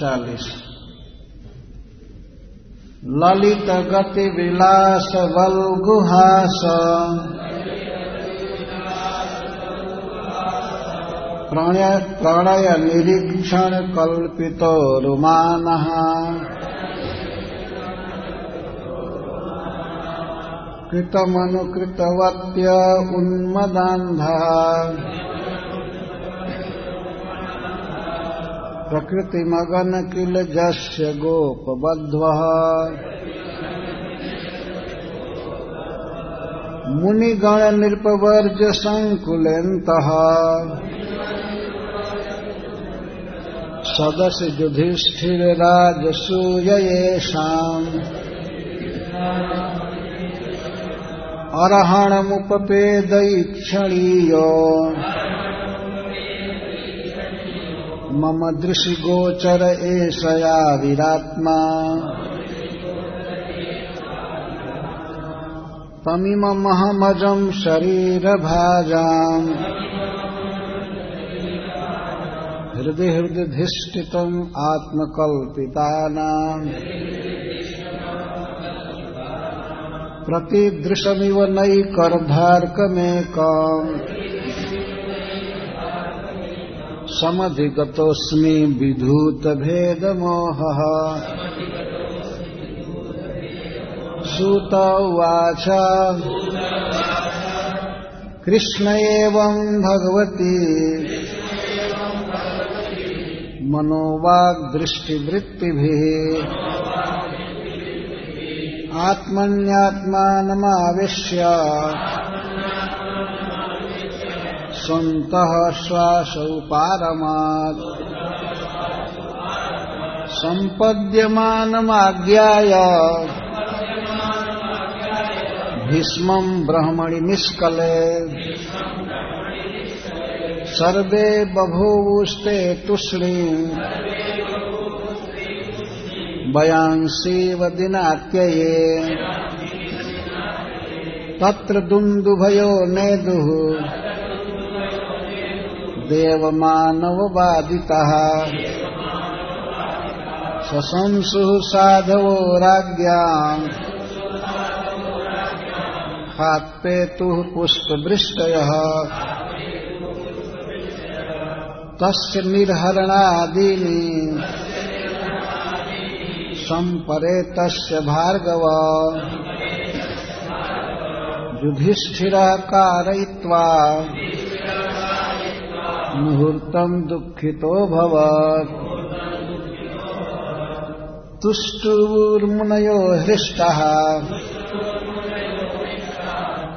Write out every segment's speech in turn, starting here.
चालीस ललित गति विलास बल गुहास। प्रणय प्रणय निरीक्षण कल्पितो रुमानः। कृतमनुकृतवत्य उन्मदान्धः। प्रकृतिमगन किल जस्य मुनिगण नृपवर्ज सङ्कुलेन्तः सदसि युधिष्ठिरराजसूययेषाम् अर्हणमुपपेदैक्षणीयो मम दृशिगोचर एषया विरात्मा। तमिममहमजम् शरीरभाजाम्। हृदि हृदिधिष्ठितम् आत्मकल्पितानाम्। प्रतिदृशमिव नैकर्धार्कमेकम्। समधिगतोऽस्मि विधूतभेदमोहः। सूत उवाच कृष्ण एवम् भगवती। मनोवाग्दृष्टिवृत्तिभिः। आत्मन्यात्मानमाविश्य सन्तः श्वासौ पारमात्। सम्पद्यमानमाज्ञाय भीष्मम् ब्रह्मणि निष्कले। सर्वे बभूवुस्ते तुष्णीम् वयांसीव दिनात्यये। तत्र दुन्दुभयो नेदुः। देवमानववादितः सशंसुः साधवो राज्ञाम्। हात्पेतुः पुष्पवृष्टयः। तस्य निर्हरणादीनि सम्परेतस्य भार्गव। युधिष्ठिरः कारयित्वा मुहूर्तम् दुःखितोऽभवत् तुष्टुर्मुनयो हृष्टः।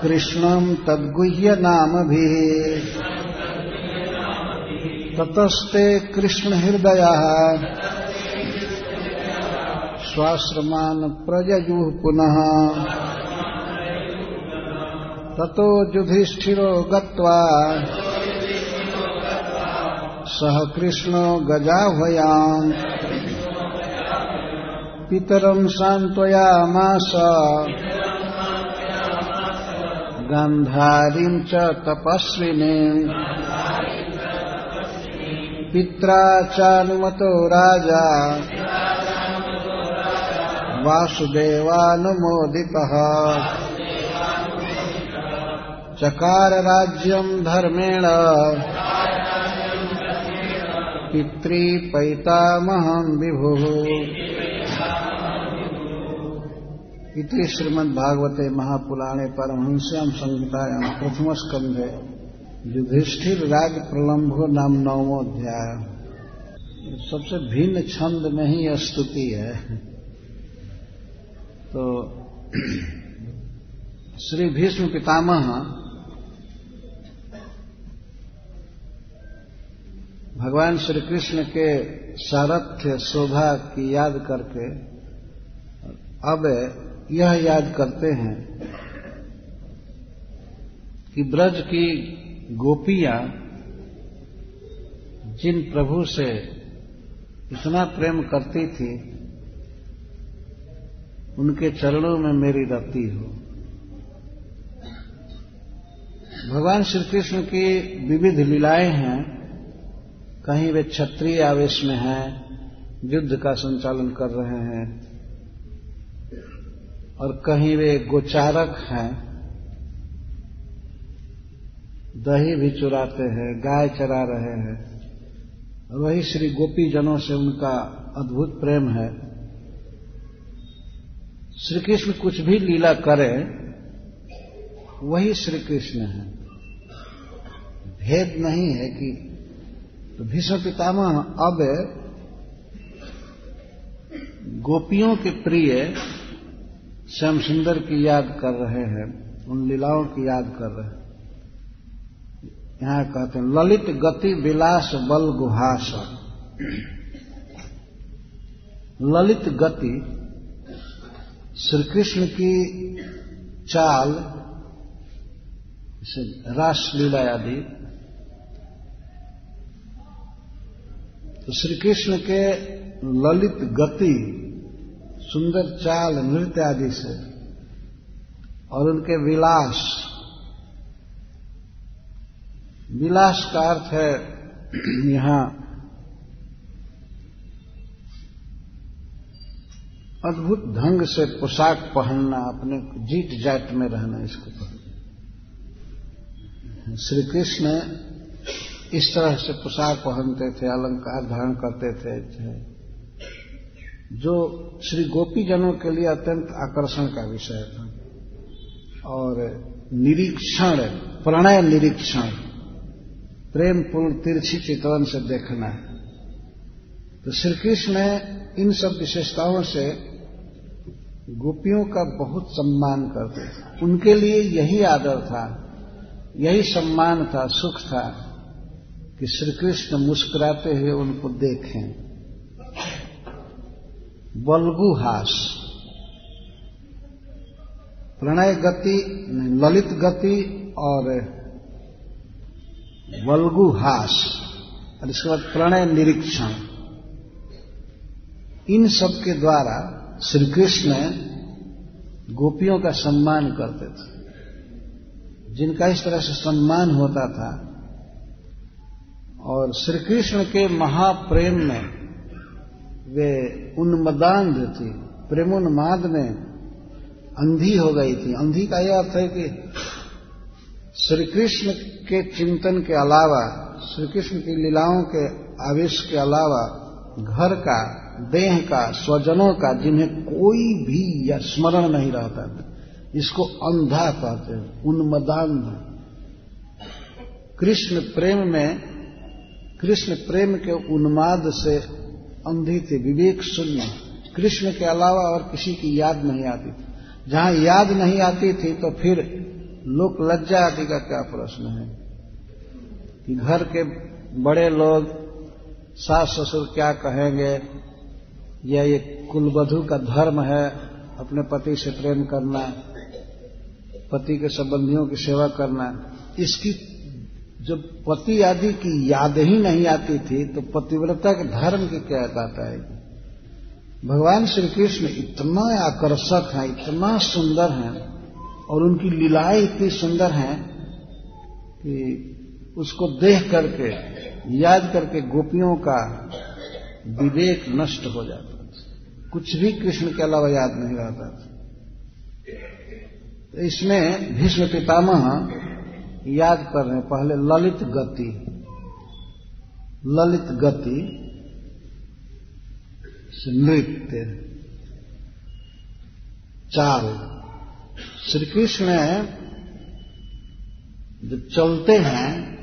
कृष्णम् तद्गुह्यनामभिः ततस्ते कृष्णहृदयः। स्वाश्रमान् प्रययुः पुनः। ततो युधिष्ठिरो गत्वा सह कृष्णो गजाह्वयाम् पितरम् सान्त्वयामास। गान्धारीम् च तपस्विनीम् पित्रा चानुमतो राजा। वासुदेवानुमोदितः। चकार राज्यम् धर्मेण। पितृपैतामहम् विभुः। इति श्रीमद्भागवते महापुराणे परमहंस्याम् संहितायाम् प्रथमस्कन्धे युधिष्ठिर राज प्रलम्भो नाम नवमोध्याय सबसे भिन्न छंद में ही स्तुति है। तो श्री भीष्म पितामह भगवान श्री कृष्ण के सारथ्य, शोभा की याद करके अब यह याद करते हैं कि ब्रज की गोपियाँ जिन प्रभु से इतना प्रेम करती थी, उनके चरणों में मेरी रति हो। भगवान श्री कृष्ण की विविध लीलाएँ हैं। कहीं वे क्षत्रिय आवेश में हैं, युद्ध का संचालन कर रहे हैं, और कहीं वे गोचारक हैं, दही भी चुराते हैं, गाय चरा रहे हैं, और वही श्री गोपी जनों से उनका अद्भुत प्रेम है। श्री कृष्ण कुछ भी लीला करें, वही श्री कृष्ण है। भेद नहीं है कि तो भीष्म पितामह अब गोपियों के प्रिय श्याम सुंदर की याद कर रहे हैं, उन लीलाओं की याद कर रहे हैं। यहाँ कहते हैं, ललित गति विलास बल गुहास। ललित गति श्री कृष्ण की चाल रासलीला आदि तो श्री कृष्ण के ललित गति, सुंदर चाल, नृत्य आदि से और उनके विलास। विलास का अर्थ है यहाँ अद्भुत ढंग से पोशाक पहनना, अपने जीत जाट में रहना, इसको श्री कृष्ण इस तरह से पोशाक पहनते थे, अलंकार धारण करते थे, जो श्री गोपी जनों के लिए अत्यंत आकर्षण का विषय था। और निरीक्षण, प्रणय निरीक्षण, प्रेम पूर्ण तिरछी चितवन से देखना है। तो श्री कृष्ण इन सब विशेषताओं से गोपियों का बहुत सम्मान करते थे। उनके लिए यही आदर था, यही सम्मान था, सुख था। कि श्री कृष्ण मुस्कुराते हुए उनको देखें। बल्गुहास। प्रणय गति, ललित गति और वल्गुहास और इसके बाद प्रणय निरीक्षण। इन सब के द्वारा श्री कृष्ण गोपियों का सम्मान करते थे। जिनका इस तरह से सम्मान होता था और श्री कृष्ण के महाप्रेम में वे उन्मदान थी, प्रेमोन्माद में अंधी हो गई थी। अंधी का यह अर्थ है कि श्री कृष्ण के चिंतन के अलावा श्री कृष्ण की लीलाओं के आवेश के अलावा, घर का, देह का, स्वजनों का, जिन्हें कोई भी या स्मरण नहीं रहता था, इसको अंधा कहते हैं, उन्मदान कृष्ण प्रेम में कृष्ण प्रेम के उन्माद से अंधी थी विवेक शून्य। कृष्ण के अलावा और किसी की याद नहीं आती थी। जहाँ याद नहीं आती थी तो फिर लोक लज्जा आदि का क्या प्रश्न है? कि घर के बड़े लोग, सास ससुर क्या कहेंगे? या ये कुलवधु का धर्म है, अपने पति से प्रेम करना, पति के संबंधियों की सेवा करना। इसकी जब पति आदि की याद ही नहीं आती थी तो पतिव्रता के धर्म की क्या बात आएगी भगवान श्री कृष्ण इतना आकर्षक हैं, इतना सुंदर हैं, और उनकी लीलाएँ इतनी सुंदर हैं कि उसको देख करके, याद करके गोपियों का विवेक नष्ट हो जाता था कुछ भी कृष्ण के अलावा याद नहीं रहता था। तो इसमें भीष्म पितामह याद कर रहे पहले ललित गति। ललित गति नृत्य। चाल। श्री कृष्ण जब चलते हैं,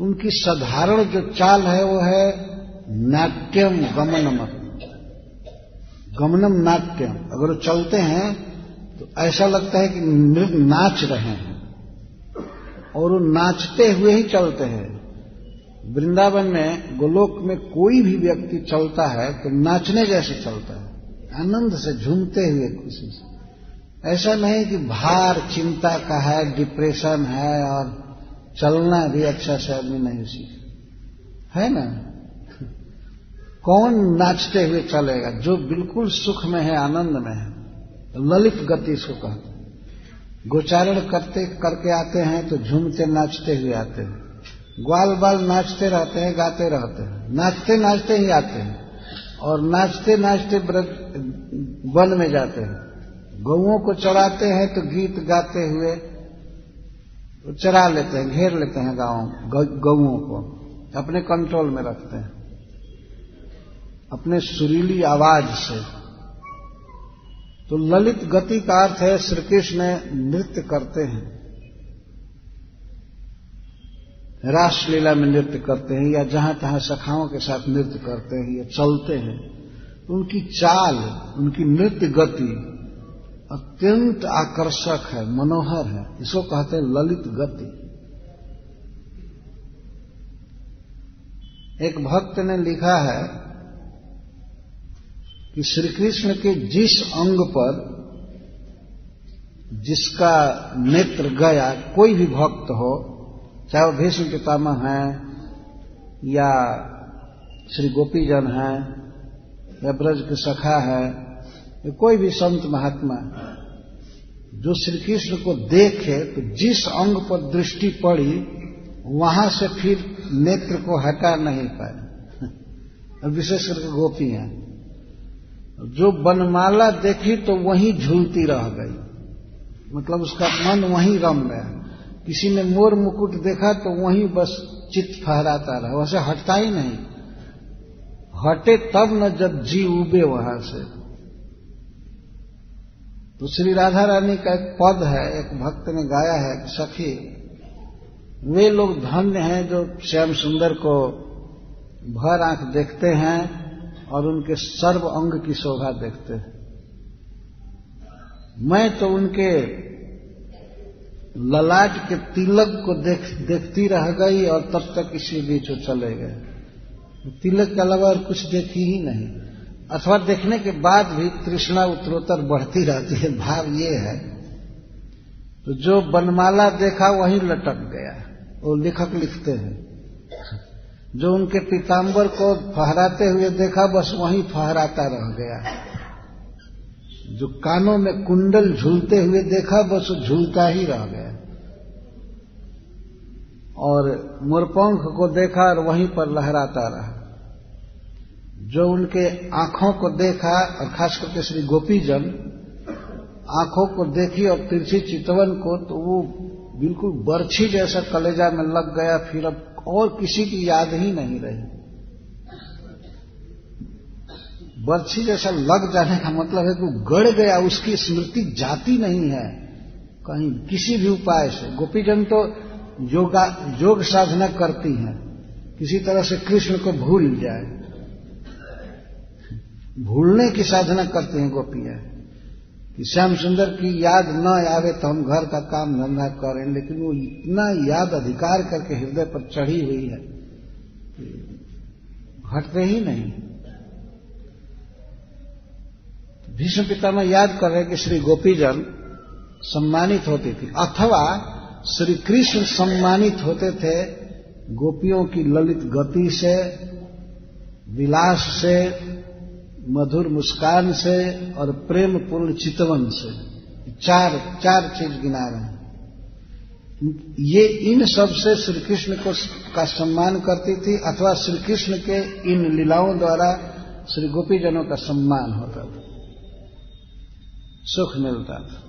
उनकी साधारण जो चाल है, वो है नाट्यम गमनम। गमनम नाट्यम। अगर वो चलते हैं तो ऐसा लगता है कि नाच रहे हैं। और वो नाचते हुए ही चलते हैं। वृंदावन में, गोलोक में कोई भी व्यक्ति चलता है तो नाचने जैसे चलता है। आनंद से झूमते हुए खुशी से। ऐसा नहीं कि भार, चिंता का है, डिप्रेशन है और चलना भी अच्छा से आदमी नहीं सीख। है ना? कौन नाचते हुए चलेगा? जो बिल्कुल सुख में है, आनंद में है। ललित गति इसको कहते गोचारण करते, करके आते हैं तो झूमते, नाचते हुए आते हैं। ग्वाल बाल नाचते रहते हैं, गाते रहते हैं। नाचते नाचते ही आते हैं। और नाचते नाचते वन में जाते हैं। गौओं को चराते हैं तो गीत गाते हुए चरा लेते हैं, घेर लेते हैं गाँव गौओं को। अपने कंट्रोल में रखते हैं। अपने सुरीली आवाज़ से। तो ललित गति का अर्थ है श्री कृष्ण नृत्य करते हैं। रासलीला में नृत्य करते हैं या जहाँ तहां सखाओं के साथ नृत्य करते हैं, या चलते हैं तो उनकी चाल, उनकी नृत्य गति अत्यंत आकर्षक है, मनोहर है। इसको कहते हैं ललित गति। एक भक्त ने लिखा है कि श्री कृष्ण के जिस अंग पर जिसका नेत्र गया, कोई भी भक्त हो, चाहे वो भीष्म पितामह है, या श्री गोपीजन है, या ब्रज के सखा है, या कोई भी संत महात्मा जो श्री कृष्ण को देखे तो जिस अंग पर दृष्टि पड़ी, वहाँ से फिर नेत्र को हटा नहीं पाए। विशेष करके गोपी हैं। जो बनमाला देखी तो वहीं झूलती रह गई। मतलब उसका मन वहीं रम गया किसी ने मोर मुकुट देखा तो वहीं बस चित्त फहराता रहा। वैसे हटता ही नहीं। हटे तब न जब जी उबे वहाँ से। तो श्री राधा रानी का एक पद है, एक भक्त ने गाया है सखी, वे लोग धन्य हैं जो श्याम सुंदर को भर आँख देखते हैं और उनके सर्व अंग की शोभा देखते हैं। मैं तो उनके ललाट के तिलक को देख, देखती रह गई और तब तक इसी बीच वो चले गए। तिलक के अलावा और कुछ देखी ही नहीं। अथवा देखने के बाद भी तृष्णा उत्तरोत्तर बढ़ती रहती है। भाव ये है तो जो बनमाला देखा वहीं लटक गया। वो लेखक लिखते हैं। जो उनके पीताम्बर को फहराते हुए देखा, बस वहीं फहराता रह गया। जो कानों में कुंडल झूलते हुए देखा, बस झूलता ही रह गया। और मोरपंख को देखा और वहीं पर लहराता रहा। जो उनके आँखों को देखा, और खास करके श्री गोपीजन, आँखों को देखी और तिरछी चितवन को तो वो बिल्कुल बर्छी जैसा कलेजा में लग गया, फिर अब और किसी की याद ही नहीं रही। बर्छी जैसा लग जाने का मतलब है कि गड़ गया, उसकी स्मृति जाती नहीं है। कहीं किसी भी उपाय से। गोपीजन तो योगा, योग साधना करती हैं। किसी तरह से कृष्ण को भूल जाए। भूलने की साधना करती हैं गोपियाँ कि श्याम सुंदर की याद न आवे तो हम घर का काम धंधा करें, लेकिन वो इतना याद अधिकार करके हृदय पर चढ़ी हुई है घटते ही नहीं। भीष्म पितामह याद कर रहे कि श्री गोपीजन सम्मानित होती थी, अथवा श्री कृष्ण सम्मानित होते थे गोपियों की ललित गति से, विलास से मधुर मुस्कान से और प्रेम पूर्ण चितवन से। चार चार चीज़ गिना रहे हैं। ये इन सबसे श्री कृष्ण को का सम्मान करती थी अथवा श्री कृष्ण के इन लीलाओं द्वारा श्री गोपीजनों का सम्मान होता था। सुख मिलता था।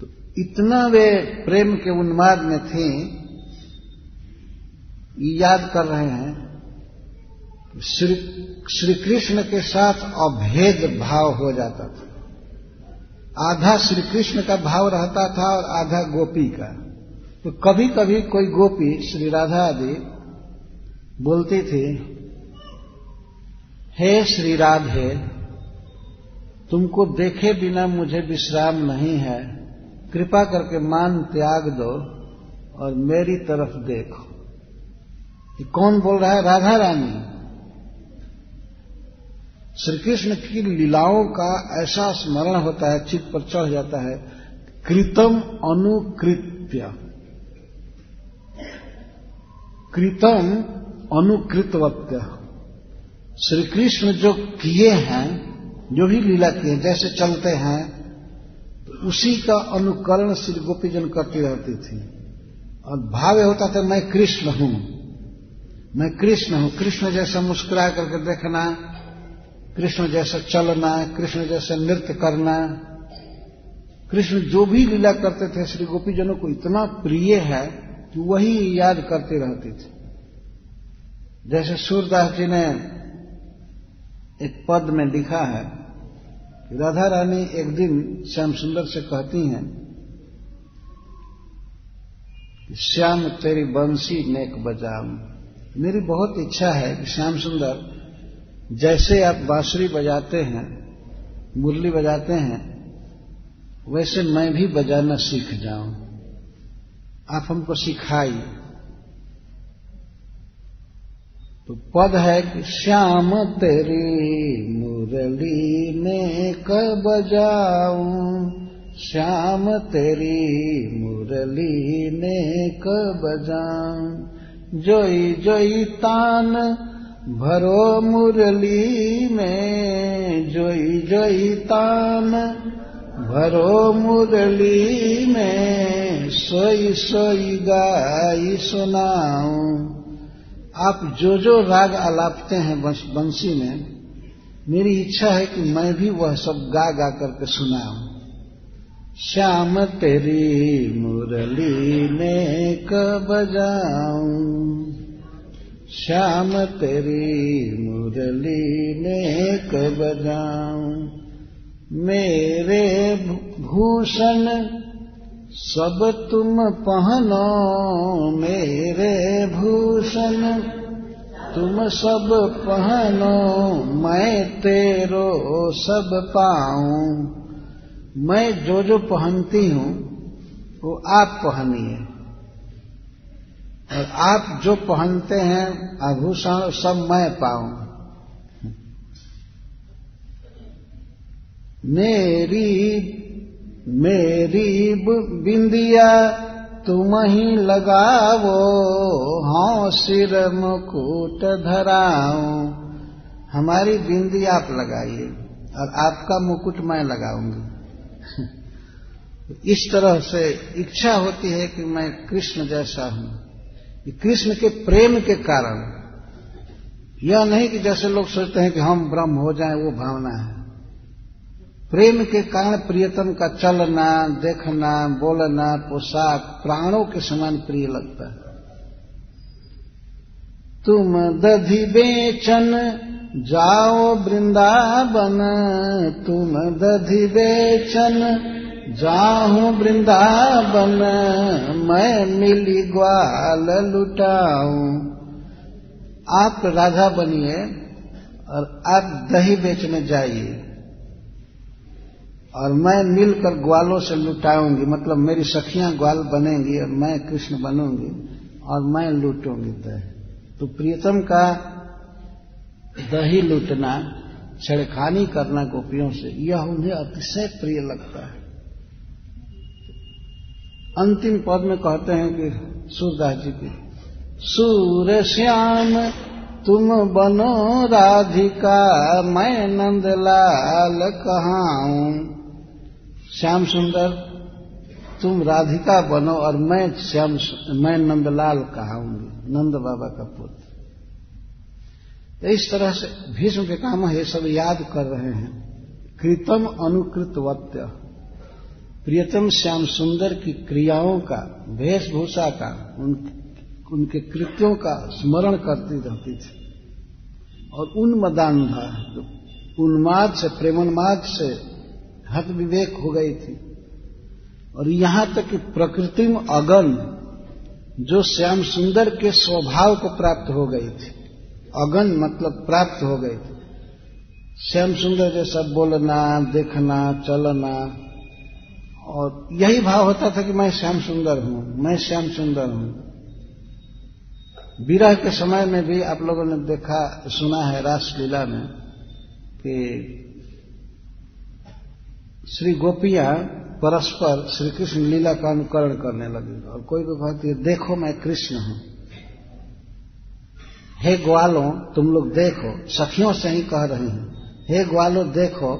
तो इतना वे प्रेम के उन्माद में थे, याद कर रहे हैं श्री कृष्ण के साथ अभेद भाव हो जाता था। आधा श्री कृष्ण का भाव रहता था और आधा गोपी का। तो कभी कभी कोई गोपी श्री राधा आदि बोलती थी, हे श्री राधे, तुमको देखे बिना मुझे विश्राम नहीं है। कृपा करके मान त्याग दो और मेरी तरफ़ देखो। कौन बोल रहा है? राधा रानी। श्री कृष्ण की लीलाओं का ऐसा स्मरण होता है चित्त पर चढ़ जाता है, कृतम अनुकृत्य। कृतम अनुकृतवत्य। श्री कृष्ण जो किए हैं, जो भी लीला किए, जैसे चलते हैं, उसी का अनुकरण श्री गोपीजन करती रहती थी। और भाव होता था, मैं कृष्ण हूँ, मैं कृष्ण हूँ, कृष्ण जैसा मुस्कुरा करके देखना कृष्ण जैसा चलना, कृष्ण जैसा नृत्य करना। कृष्ण जो भी लीला करते थे, श्री गोपीजनों को इतना प्रिय है कि वही याद करते रहते थे। जैसे सूरदास जी ने एक पद में लिखा है राधा रानी एक दिन श्याम सुंदर से कहती हैं कि, श्याम, तेरी बंसी नेक बजाम। मेरी बहुत इच्छा है कि श्याम सुंदर जैसे आप बांसुरी बजाते हैं, मुरली बजाते हैं, वैसे मैं भी बजाना सीख जाऊँ। आप हमको सिखाई। तो पद है कि श्याम तेरी मुरली ने कब बजाऊं श्याम तेरी मुरली ने कब बजाऊं जोई जोई तान भरो मुरली में जोई जोई तान। भरो मुरली में सोई सोई गाई सुनाऊं। आप जो जो राग आलापते हैं बंसी में, मेरी इच्छा है कि मैं भी वह सब गा गा करके सुनाऊं। श्याम तेरी मुरली ने कब बजाऊं श्याम तेरी मुरली कब बजाऊं मेरे भूषण सब तुम पहनो, मेरे भूषण तुम सब पहनो, मैं तेरो सब पाऊँ। मैं जो जो पहनती हूँ, वो आप पहनिए। और आप जो पहनते हैं, आभूषण सब मैं पाऊँ। मेरी मेरी बिंदिया, तुम ही लगावो हाँ सिर मुकुट धराओ हमारी बिंदी आप लगाइए, और आपका मुकुट मैं लगाऊँगी। इस तरह से इच्छा होती है कि मैं कृष्ण जैसा हूँ। कृष्ण के प्रेम के कारण, यह नहीं कि जैसे लोग सोचते हैं कि हम ब्रह्म हो जाएँ, वो भावना है। प्रेम के कारण प्रियतम का चलना, देखना, बोलना, पोशाक, प्राणों के समान प्रिय लगता है। तुम दधि बेचन जाओ वृंदावन, तुम दधि बेचन जाऊँ वृंदावन, मैं मिली ग्वाल लुटाऊ। आप राधा बनिए और आप दही बेचने जाइए। और मैं मिलकर ग्वालों से लुटाऊँगी मतलब मेरी सखियाँ ग्वाल बनेंगी और मैं कृष्ण बनूँगी और मैं लूटूँगी दही। तो प्रियतम का दही लूटना, छेड़खानी करना गोपियों से, यह उन्हें अतिशय प्रिय लगता है। अंतिम पद में कहते हैं कि सूरदास जी की, सूर श्याम, तुम बनो राधिका, मैं नंदलाल कहाऊं। श्याम सुंदर, तुम राधिका बनो और मैं श्याम मैं नंदलाल कहाऊँगी, नंद बाबा का पुत्र। तो इस तरह से भीष्म के काम ये सब याद कर रहे हैं। कृतम अनुकृतवत्य। प्रियतम श्याम सुंदर की क्रियाओं का वेशभूषा का उन, उनके कृत्यों का स्मरण करती रहती थी। और उन्मदान था उन्माद से प्रेमोन्माद से हत विवेक हो गई थी। और यहाँ तक कि प्रकृति में अगन जो श्याम सुंदर के स्वभाव को प्राप्त हो गई थी। अगन मतलब प्राप्त हो गई थी। श्याम सुंदर जैसा बोलना देखना चलना और यही भाव होता था कि मैं श्याम सुंदर हूँ, मैं श्याम सुंदर हूँ। विरह के समय में भी आप लोगों ने देखा, सुना है रासलीला में कि श्री गोपियाँ परस्पर श्री कृष्ण लीला का अनुकरण करने लगी और कोई भी कहती है देखो मैं कृष्ण हूँ। हे ग्वालों, तुम लोग देखो, सखियों से ही कह रही हैं। हे ग्वालों, देखो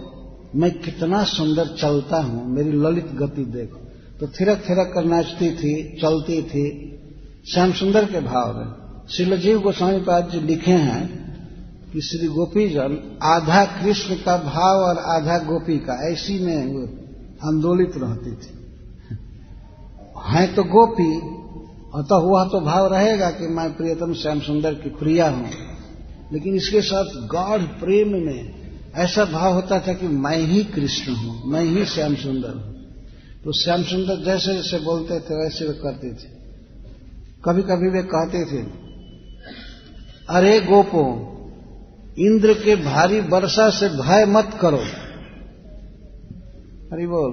मैं कितना सुंदर चलता हूँ, मेरी ललित गति देखो। तो थिरक थिरक कर नाचती थी, चलती थी। श्याम सुंदर के भाव में शिलजीव गोस्वामी पाद जी लिखे हैं कि श्री गोपी जन आधा कृष्ण का भाव और आधा गोपी का, ऐसी में वो आंदोलित रहती थी। है तो गोपी अतः हुआ तो भाव रहेगा कि मैं प्रियतम श्याम सुंदर की प्रिया हूँ। लेकिन इसके साथ गाढ़ प्रेम में ऐसा भाव होता था कि मैं ही कृष्ण हूँ, मैं ही श्याम सुंदर हूँ। तो श्याम सुंदर जैसे जैसे बोलते थे, वैसे वे करते थे। कभी कभी वे कहते थे, अरे गोपो, इंद्र के भारी वर्षा से भय मत करो। अरे बोल,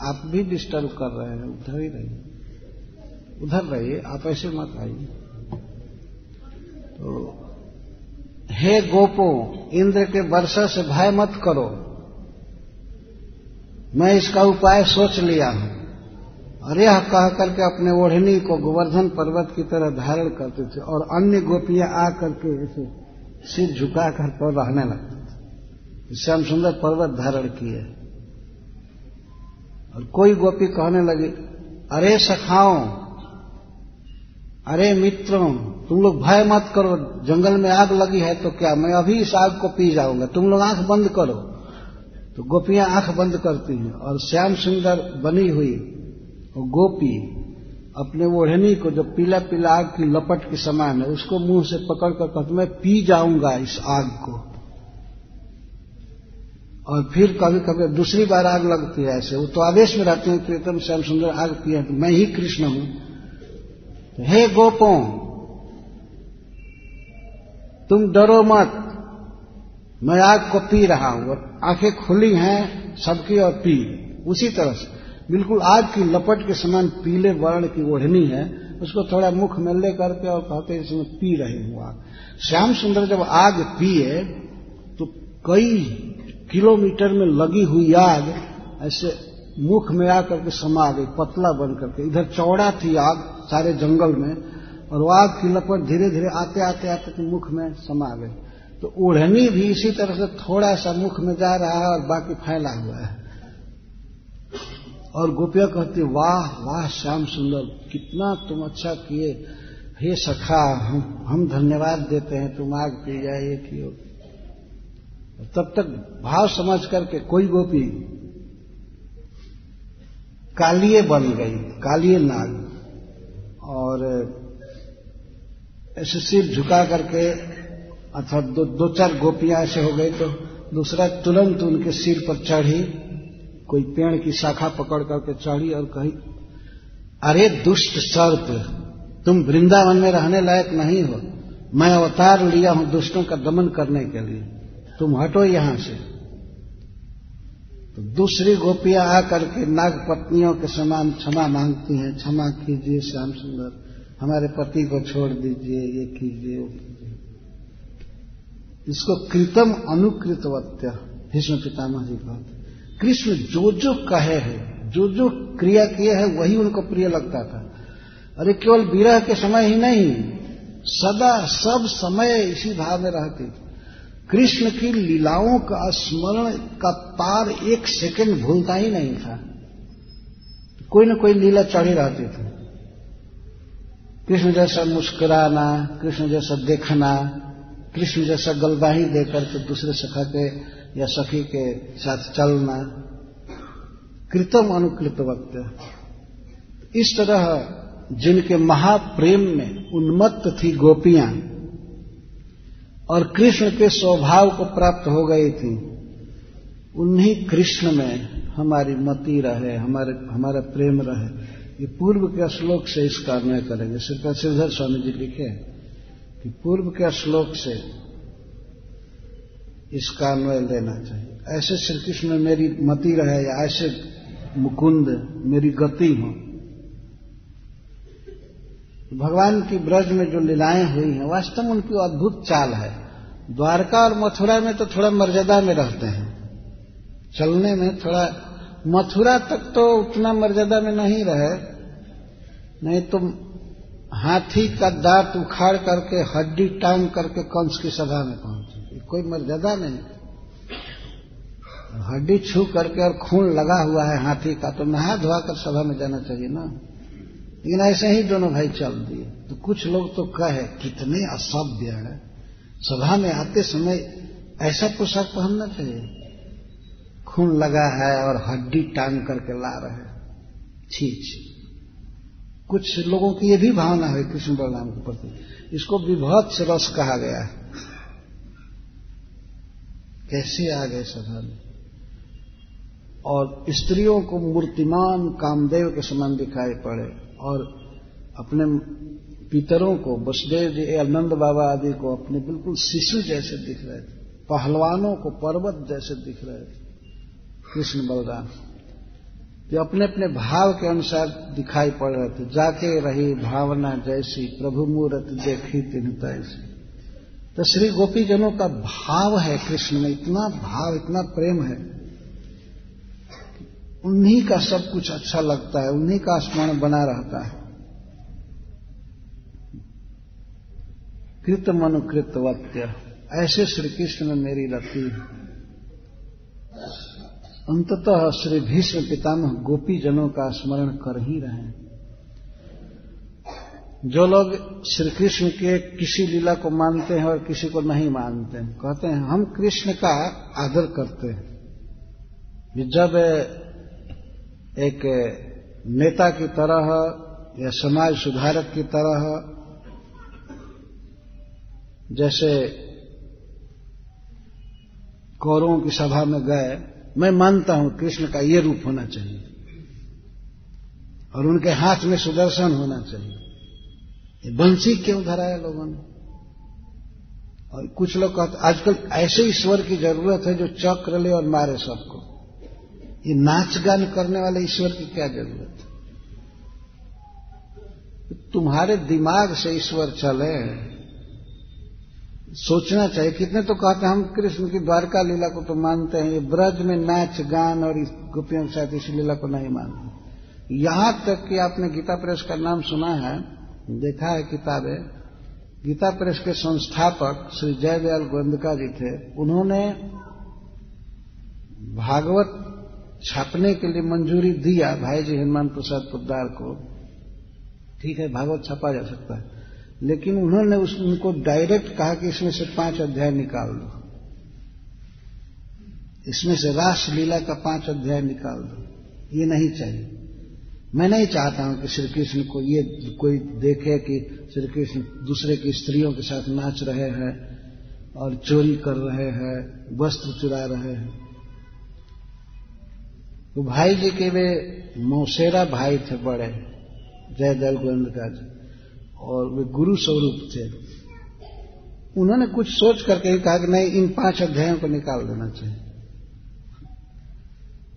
आप भी डिस्टर्ब कर रहे हैं, उधर ही रहिए। उधर रहिए, आप ऐसे मत आइए। तो हे गोपो, इंद्र के वर्षा से भय मत करो। मैं इसका उपाय सोच लिया हूँ। और यह कह करके अपने ओढ़नी को गोवर्धन पर्वत की तरह धारण करते थे और अन्य गोपियाँ आ करके ऐसे सिर झुका कर पर रहने लगते थे। श्याम सुंदर पर्वत धारण किए। और कोई गोपी कहने लगी, अरे सखाओ, अरे मित्रों तुम लोग भय मत करो, जंगल में आग लगी है तो क्या मैं अभी इस आग को पी जाऊँगा? तुम लोग आँख बंद करो। तो गोपियाँ आँख बंद करती हैं और श्याम सुंदर बनी हुई और गोपी अपने ओढ़नी को जो पीला पीला आग की लपट के समान है, उसको मुँह से पकड़ कर कहते, मैं पी जाऊँगा इस आग को। और फिर कभी कभी दूसरी बार आग लगती है ऐसे। वो तो आवेश में रहते हैं प्रीतम श्याम सुंदर आग पिए तो मैं ही कृष्ण हूँ। तो हे गोपो तुम डरो मत। मैं आग को पी रहा हूँ और आँखें खुली हैं, सबकी और पी। उसी तरह से। बिल्कुल आग की लपट के समान पीले वर्ण की ओढ़नी है। उसको थोड़ा मुख में ले करके और कहते इसमें पी रही हूँ आग। श्याम सुंदर जब आग पिए तो कई किलोमीटर में लगी हुई आग ऐसे मुख में आकर के समा गई, पतला बन करके। इधर चौड़ा थी आग सारे जंगल में। और वो आग की लपट धीरे धीरे आते आते आते तो मुख में समा गई। तो ओढ़नी भी इसी तरह से थोड़ा सा मुख में जा रहा है और बाकी फैला हुआ है। और गोपिया कहती, वाह वाह, श्याम सुंदर, कितना तुम अच्छा किए। हे सखा, हम हम धन्यवाद देते हैं, तुम आग पी जाए, ये कियो। तब तक भाव समझ करके कोई गोपी कालिए बन गई, कालिए नाग। और ऐसे सिर झुका करके अथवा दो, दो चार गोपियाँ ऐसे हो गई तो दूसरा तुरंत उनके सिर पर चढ़ी कोई पेड़ की शाखा पकड़ करके चढ़ी और कही अरे दुष्ट सर्प तुम वृंदावन में रहने लायक नहीं हो। मैं अवतार लिया हूँ दुष्टों का दमन करने के लिए। तुम हटो यहाँ से। तो दूसरी गोपियाँ आकर के नाग पत्नियों के समान क्षमा मांगती हैं क्षमा कीजिए श्याम सुंदर। हमारे पति को छोड़ दीजिए, ये कीजिए, वो कीजिए। इसको कृतम अनुकृतवत्य, भीष्म पितामह जी कहते कृष्ण जो जो कहे है, जो जो क्रिया किए है, वही उनको प्रिय लगता था। अरे केवल विरह के समय ही नहीं, सदा सब समय इसी भाव में रहते कृष्ण की लीलाओं का स्मरण का पार एक सेकंड भूलता ही नहीं था। कोई न कोई लीला चढ़ी रहती थी। कृष्ण जैसा मुस्कुराना, कृष्ण जैसा देखना, कृष्ण जैसा गलबाही देकर के दूसरे सखा के या सखी के साथ चलना, कृतम अनुकृत वक्त। इस तरह जिनके महाप्रेम में उन्मत्त थी गोपियाँ, और कृष्ण के स्वभाव को प्राप्त हो गई थी, उन्हीं कृष्ण में हमारी मति रहे, हमारे, हमारा प्रेम रहे। ये पूर्व के श्लोक से इसका अन्वय करेंगे। श्री श्रीधर स्वामी जी लिखे कि पूर्व के श्लोक से इसका अन्वय लेना चाहिए। ऐसे श्री कृष्ण मेरी मति रहे या ऐसे मुकुंद मेरी गति हो भगवान की ब्रज में जो लीलाएँ हुई हैं, वास्तव में उनकी अद्भुत चाल है। द्वारका और मथुरा में तो थोड़ा मर्यादा में रहते हैं। चलने में थोड़ा मथुरा तक तो उतना मर्यादा में नहीं रहे, नहीं तो हाथी का दांत उखाड़ करके, हड्डी टांग करके कंस की सभा में पहुँचे। कोई मर्यादा नहीं। हड्डी छू करके और खून लगा हुआ है हाथी का तो नहा धोआ कर सभा में जाना चाहिए ना। लेकिन ऐसे ही दोनों भाई चल दिए। तो कुछ लोग तो कहे, कितने असभ्य है। सभा में आते समय ऐसा पोशाक पहनना चाहिए। खून लगा है और हड्डी टांग करके ला रहे छी छी कुछ लोगों की ये भी भावना है, कृष्ण बलराम के प्रति। इसको विभत्स रस कहा गया है। कैसे आ गए में और स्त्रियों को मूर्तिमान कामदेव के समान दिखाई पड़े और अपने पितरों को, वसुदेव जी, आनंद बाबा आदि को अपने बिल्कुल शिशु जैसे दिख रहे थे। पहलवानों को पर्वत जैसे दिख रहे थे। कृष्ण बलराम। जो अपने अपने भाव के अनुसार दिखाई पड़ रहे थे। जाके रही भावना जैसी, प्रभु मूर्त देखी तिन तैसी। तो श्री गोपीजनों का भाव है कृष्ण में, इतना भाव, इतना प्रेम है उन्हीं का सब कुछ अच्छा लगता है, उन्हीं का स्मरण बना रहता है। कृत मनुकृतवत्य ऐसे श्री कृष्ण मेरी रति अंततः श्री भीष्म पितामह गोपी जनों का स्मरण कर ही रहे हैं। जो लोग श्री कृष्ण के किसी लीला को मानते हैं और किसी को नहीं मानते हैं, कहते हैं, हम कृष्ण का आदर करते हैं। जब एक नेता की तरह या समाज सुधारक की तरह, जैसे कौरवों की सभा में गए मैं मानता हूँ कृष्ण का ये रूप होना चाहिए और उनके हाथ में सुदर्शन होना चाहिए। बंसी क्यों धराया लोगों ने? और कुछ लोग कहते आजकल ऐसे ईश्वर की ज़रूरत है जो चक्र ले और मारे सबको। ये नाच गान करने वाले ईश्वर की क्या ज़रूरत है? तुम्हारे दिमाग से ईश्वर चले सोचना चाहिए। कितने तो कहते हैं, हम कृष्ण की द्वारका लीला को तो मानते हैं। ये ब्रज में नाच, गान और इस गोपियों के साथ इस लीला को नहीं मानते। यहाँ तक कि आपने गीता प्रेस का नाम सुना है, देखा है किताबें। गीता प्रेस के संस्थापक श्री जयदयाल गोविंदका जी थे। उन्होंने भागवत छापने के लिए मंजूरी दिया भाई जी हनुमान प्रसाद पुद्दार को। ठीक है, भागवत छापा जा सकता है। लेकिन उन्होंने उस, उनको डायरेक्ट कहा कि इसमें से पाँच अध्याय निकाल दो। इसमें से रास लीला का पाँच अध्याय निकाल दो। ये नहीं चाहिए। मैं नहीं चाहता हूँ कि श्री कृष्ण को ये कोई देखे कि श्री कृष्ण दूसरे की स्त्रियों के साथ नाच रहे हैं और चोरी कर रहे हैं, वस्त्र चुरा रहे हैं। तो भाई जी के वे मौसेरा भाई थे बड़े जयदल गोविंद का जी। और वे गुरु स्वरूप थे। उन्होंने कुछ सोच करके ही कहा कि नहीं, इन पाँच अध्यायों को निकाल देना चाहिए।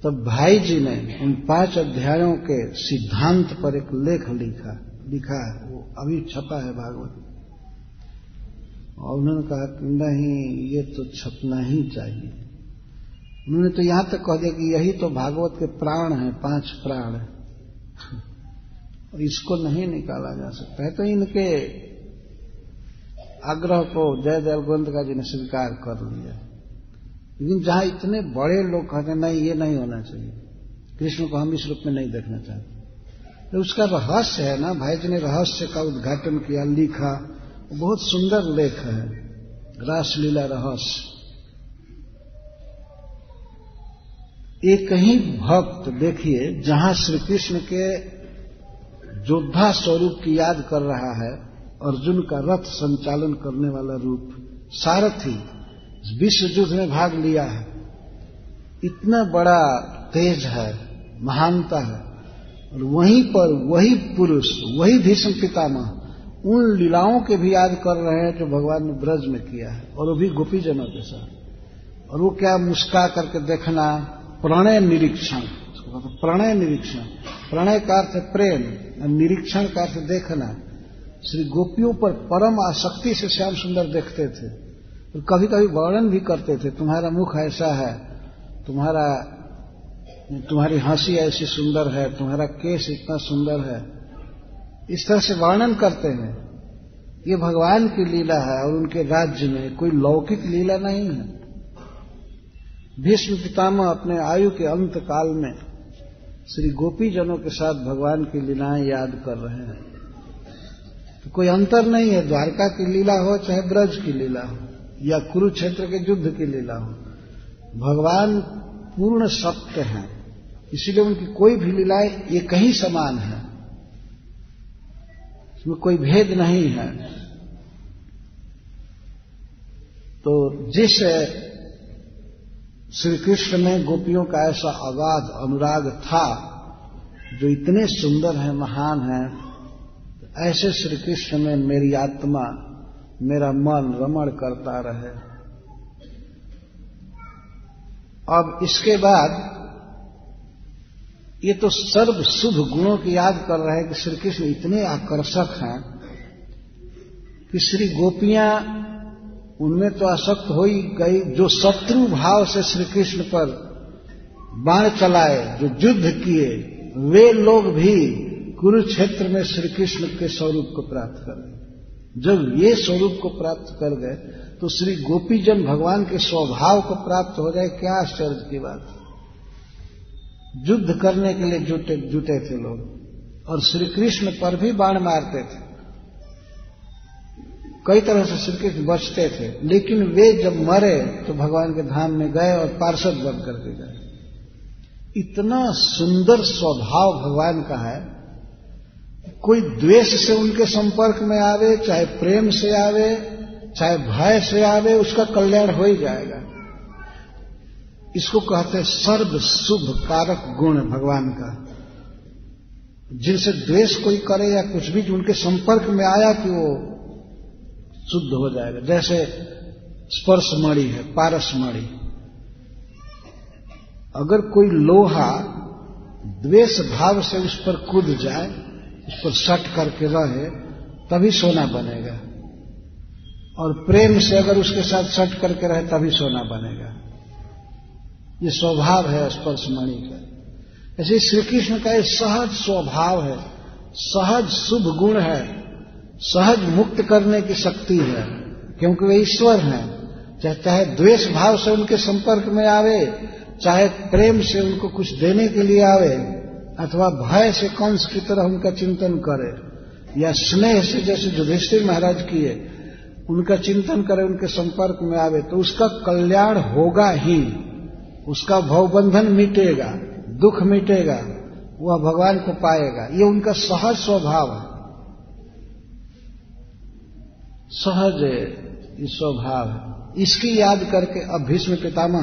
तब भाई जी ने उन पाँच अध्यायों के सिद्धांत पर एक लेख लिखा लिखा है वो अभी छपा है भागवत। और उन्होंने कहा कि नहीं, ये तो छपना ही चाहिए। उन्होंने तो यहाँ तक कह दिया कि यही तो भागवत के प्राण है, पाँच प्राण और इसको नहीं निकाला जा सकता है। तो इनके आग्रह को जयदयाल गोविंदका जी ने स्वीकार कर लिया। लेकिन जहाँ इतने बड़े लोग कहते हैं, नहीं, ये नहीं होना चाहिए। कृष्ण को हम इस रूप में नहीं देखना चाहते। तो उसका रहस्य है ना, भाई जी ने रहस्य का उद्घाटन किया, लिखा। बहुत सुंदर लेख है। रासलीला रहस्य। एक ही भक्त देखिए, जहाँ श्री कृष्ण के योद्धा स्वरूप की याद कर रहा है, अर्जुन का रथ संचालन करने वाला रूप सारथी विश्व युद्ध में भाग लिया है। इतना बड़ा तेज है, महानता है, और वहीं पर वही पुरुष, वही भीष्म पितामह, उन लीलाओं के भी याद कर रहे हैं जो भगवान ने ब्रज में किया है, और वो भी गोपीजनों के साथ। और वो क्या मुस्का करके देखना, प्रणय निरीक्षण। प्रणय निरीक्षण। प्रणय का अर्थ प्रेम निरीक्षण का अर्थ देखना। श्री गोपियों पर परम आसक्ति से श्याम सुंदर देखते थे। और कभी कभी वर्णन भी करते थे, तुम्हारा मुख ऐसा है, तुम्हारा, तुम्हारी हँसी ऐसी सुंदर है, तुम्हारा केस इतना सुंदर है। इस तरह से वर्णन करते हैं। ये भगवान की लीला है, और उनके राज्य में कोई लौकिक लीला नहीं है। भीष्म पितामह अपने आयु के अंत काल में श्री गोपी जनों के साथ भगवान की लीलाएँ याद कर रहे हैं। तो कोई अंतर नहीं है, द्वारका की लीला हो, चाहे ब्रज की लीला हो, या कुरुक्षेत्र के युद्ध की लीला हो। भगवान पूर्ण सत्य हैं, इसीलिए उनकी कोई भी लीलाएँ एक ही समान है। इसमें कोई भेद नहीं है। तो जिस श्री कृष्ण में गोपियों का ऐसा अगाध अनुराग था, जो इतने सुंदर है, महान है ऐसे श्री कृष्ण में मेरी आत्मा, मेरा मन रमण करता रहे। अब इसके बाद, ये तो सर्व शुभ गुणों की याद कर रहे हैं कि श्री कृष्ण इतने आकर्षक हैं कि श्री गोपियाँ उनमें तो आसक्त हो ही गई जो शत्रु भाव से श्री कृष्ण पर बाण चलाए, जो युद्ध किए, वे लोग भी कुरुक्षेत्र में श्री कृष्ण के स्वरूप को प्राप्त कर गए। जब ये स्वरूप को प्राप्त कर गए तो श्री गोपीजन भगवान के स्वभाव को प्राप्त हो जाए, क्या आश्चर्य की बात युद्ध करने के लिए जुटे जुटे थे लोग, और श्री कृष्ण पर भी बाण मारते थे। कई तरह से श्री कृष्ण बचते थे, लेकिन वे जब मरे तो भगवान के धाम में गए और पार्षद बन करके गए। इतना सुंदर स्वभाव भगवान का है, कोई द्वेष से उनके संपर्क में आवे, चाहे प्रेम से आवे, चाहे भय से आवे, उसका कल्याण हो ही जाएगा। इसको कहते हैं सर्व शुभ कारक गुण भगवान का। जिनसे द्वेष कोई करे या कुछ भी उनके संपर्क में आया कि वो शुद्ध हो जाएगा। जैसे स्पर्श मणि है, पारस मणि। अगर कोई लोहा द्वेष भाव से उस पर कूद जाए, उस पर सट करके रहे, तभी सोना बनेगा। और प्रेम से अगर उसके साथ सट करके रहे, तभी सोना बनेगा। ये स्वभाव है स्पर्श मणि का। ऐसे श्री कृष्ण का ये सहज स्वभाव है। सहज शुभ गुण है। सहज मुक्त करने की शक्ति है, क्योंकि वे ईश्वर हैं। चाहे चाहे द्वेष भाव से उनके संपर्क में आवे, चाहे प्रेम से उनको कुछ देने के लिए आवे, अथवा भय से कंस की तरह उनका चिंतन करे, या स्नेह से, जैसे युधिष्ठिर महाराज किए, उनका चिंतन करे, उनके संपर्क में आवे तो उसका कल्याण होगा ही। उसका भवबंधन मिटेगा, दुख मिटेगा, वह भगवान को पाएगा। ये उनका सहज स्वभाव है। सहज स्वभाव इसकी याद करके अब भीष्म पितामह,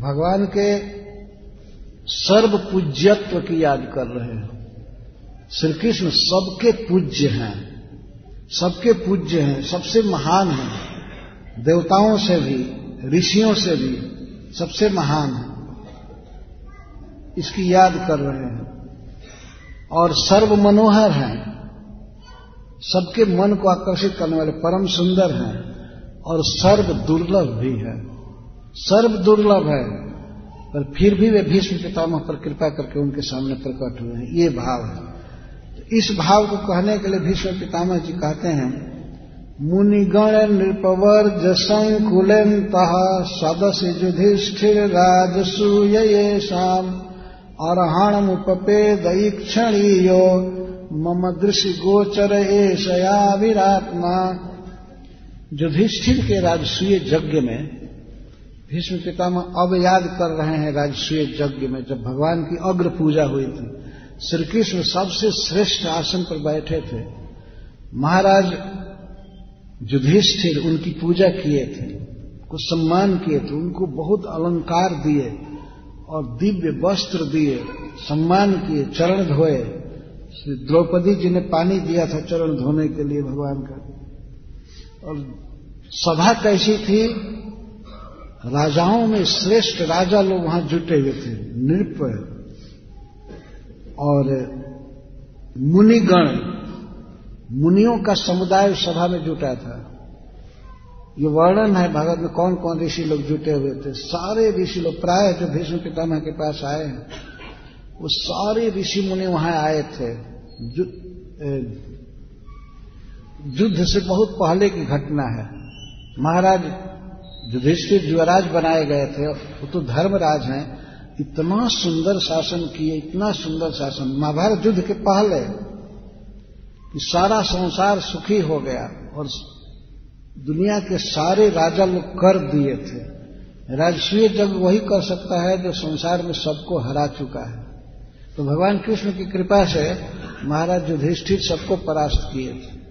भगवान के सर्व पूज्यत्व की याद कर रहे हैं। श्री कृष्ण सबके पूज्य हैं, सबके पूज्य हैं, सबसे महान हैं। देवताओं से भी, ऋषियों से भी सबसे महान है। इसकी याद कर रहे हैं। और सर्व मनोहर हैं। सबके मन को आकर्षित करने वाले परम सुंदर हैं और सर्व दुर्लभ भी है। सर्व दुर्लभ है। पर फिर भी वे भीष्म पितामह पर कृपा करके उनके सामने प्रकट हुए हैं। ये भाव है। तो इस भाव को कहने के लिए भीष्म पितामह जी कहते हैं, मुनिगण नृपवर्ज संकुलत सदस्य युधिष्ठिर राजसूय शाम अरहण अर्हणमुपेद क्षणीयो मम दृश्य गोचर एशया विरात्मा। युधिष्ठिर के राजसूय यज्ञ में, भीष्म पितामह अब याद कर रहे हैं राजसूय यज्ञ में, जब भगवान की अग्र पूजा हुई थी श्री कृष्ण सबसे श्रेष्ठ आसन पर बैठे थे। महाराज युधिष्ठिर उनकी पूजा किए थे को सम्मान किए थे, उनको बहुत अलंकार दिए और दिव्य वस्त्र दिए, सम्मान किए, चरण धोए। श्री द्रौपदी जी ने पानी दिया था चरण धोने के लिए भगवान का। और सभा कैसी थी? राजाओं में श्रेष्ठ राजा लोग वहाँ जुटे हुए थे नृप और मुनिगण। मुनियों का समुदाय सभा में जुटा था। ये वर्णन है भागवत में कौन कौन ऋषि लोग जुटे हुए थे। सारे ऋषि लोग प्राय जो भीष्म पितामह के पास आए हैं वो सारे ऋषि मुनि वहाँ आए थे। युद्ध से बहुत पहले की घटना है। महाराज युधिष्ठिर युवराज बनाए गए थे वो तो धर्मराज हैं। इतना सुंदर शासन किए, इतना सुंदर शासन। महाभारत युद्ध के पहले कि सारा संसार सुखी हो गया और दुनिया के सारे राजा लोग कर दिए थे। राजस्वीय जग वही कर सकता है जो संसार में सबको हरा चुका है। तो भगवान कृष्ण की कृपा से महाराज युधिष्ठिर सबको परास्त किए। थे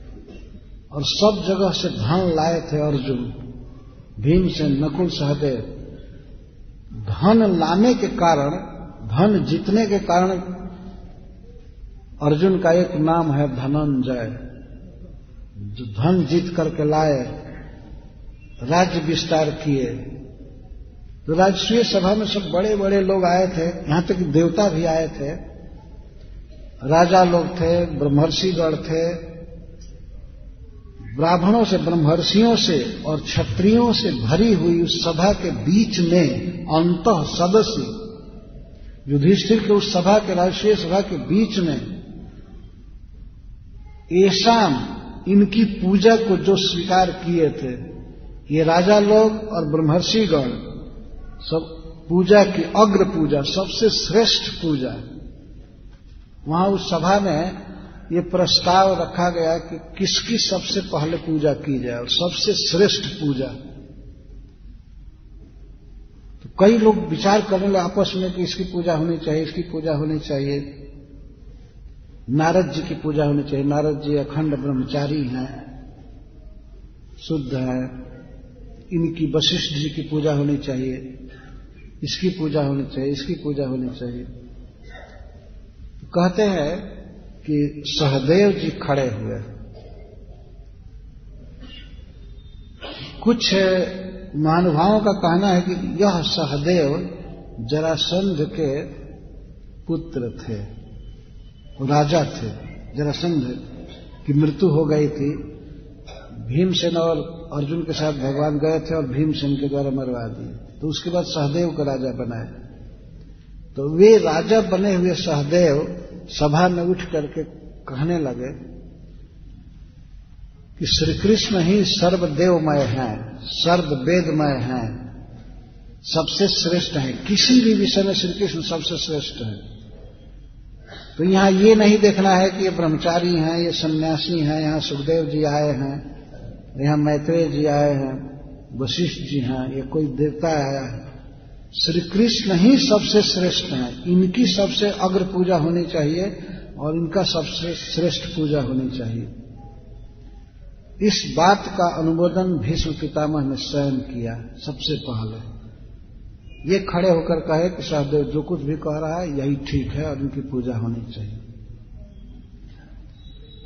और सब जगह से धन लाए थे अर्जुन। भीम से नकुल सहदेव, धन लाने के कारण, धन जीतने के कारण अर्जुन का एक नाम है धनंजय। जो धन जीत करके लाए, राज्य विस्तार किए। तो राजस्वीय सभा में सब बड़े बड़े लोग आए थे, यहाँ तक देवता भी आए थे। राजा लोग थे ब्रह्मर्षिगढ़ थे। ब्राह्मणों से, ब्रह्मर्षियों से और क्षत्रियों से भरी हुई उस सभा के बीच में अंत सदस्य युधिष्ठिर के उस सभा के राष्ट्रीय सभा के बीच में ऐशाम इनकी पूजा को जो स्वीकार किए थे, ये राजा लोग और ब्रह्मर्षिगण सब पूजा की अग्र पूजा, सबसे श्रेष्ठ पूजा वहाँ उस सभा में ये प्रस्ताव रखा गया कि किसकी सबसे पहले पूजा की जाए और सबसे श्रेष्ठ पूजा। तो कई लोग विचार करने लगे आपस में कि इसकी पूजा होनी चाहिए, इसकी पूजा होनी चाहिए। नारद जी की पूजा होनी चाहिए। नारद जी अखंड ब्रह्मचारी हैं, शुद्ध है। इनकी वशिष्ठ जी की पूजा होनी चाहिए। इसकी पूजा होनी चाहिए, इसकी पूजा होनी चाहिए। तो कहते हैं कि सहदेव जी खड़े हुए। कुछ महानुभावों का कहना है कि यह सहदेव जरासंध के पुत्र थे राजा थे। जरासंध की मृत्यु हो गई थी। भीमसेन और अर्जुन के साथ भगवान गए थे और भीमसेन के द्वारा मरवा दिए। तो उसके बाद सहदेव को राजा बनाए तो वे राजा बने हुए सहदेव सभा में उठ करके कहने लगे कि श्री कृष्ण ही सर्वदेवमय हैं, सर्ववेदमय हैं, सबसे श्रेष्ठ हैं। किसी भी विषय में श्री कृष्ण सबसे श्रेष्ठ है। तो यहाँ ये नहीं देखना है कि ये ब्रह्मचारी हैं, ये सन्यासी हैं, यहाँ सुखदेव जी आए हैं, यहाँ मैत्रेय जी आए हैं। वशिष्ठ जी हैं, ये कोई देवता है। श्री कृष्ण ही सबसे श्रेष्ठ हैं। इनकी सबसे अग्र पूजा होनी चाहिए और इनका सबसे श्रेष्ठ पूजा होनी चाहिए। इस बात का अनुमोदन भीष्म पितामह ने स्वयं किया, सबसे पहले। ये खड़े होकर कहे कि सहदेव जो कुछ भी कह रहा है, यही ठीक है और इनकी पूजा होनी चाहिए।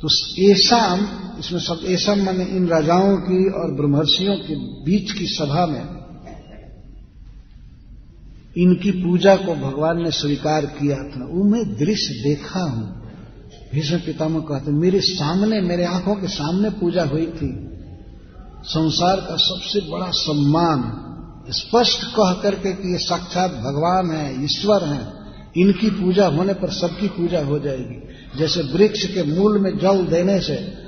तो ऐसा इसमें सब ऐसा मैंने इन राजाओं की और ब्रह्मर्षियों के बीच की सभा में इनकी पूजा को भगवान ने स्वीकार किया था। वो मैं दृश्य देखा हूँ। भीष्म पितामह कहते, मेरे सामने, मेरे आँखों के सामने पूजा हुई थी। संसार का सबसे बड़ा सम्मान। स्पष्ट कह करके कि ये साक्षात भगवान है, ईश्वर है। इनकी पूजा होने पर सबकी पूजा हो जाएगी। जैसे वृक्ष के मूल में जल देने से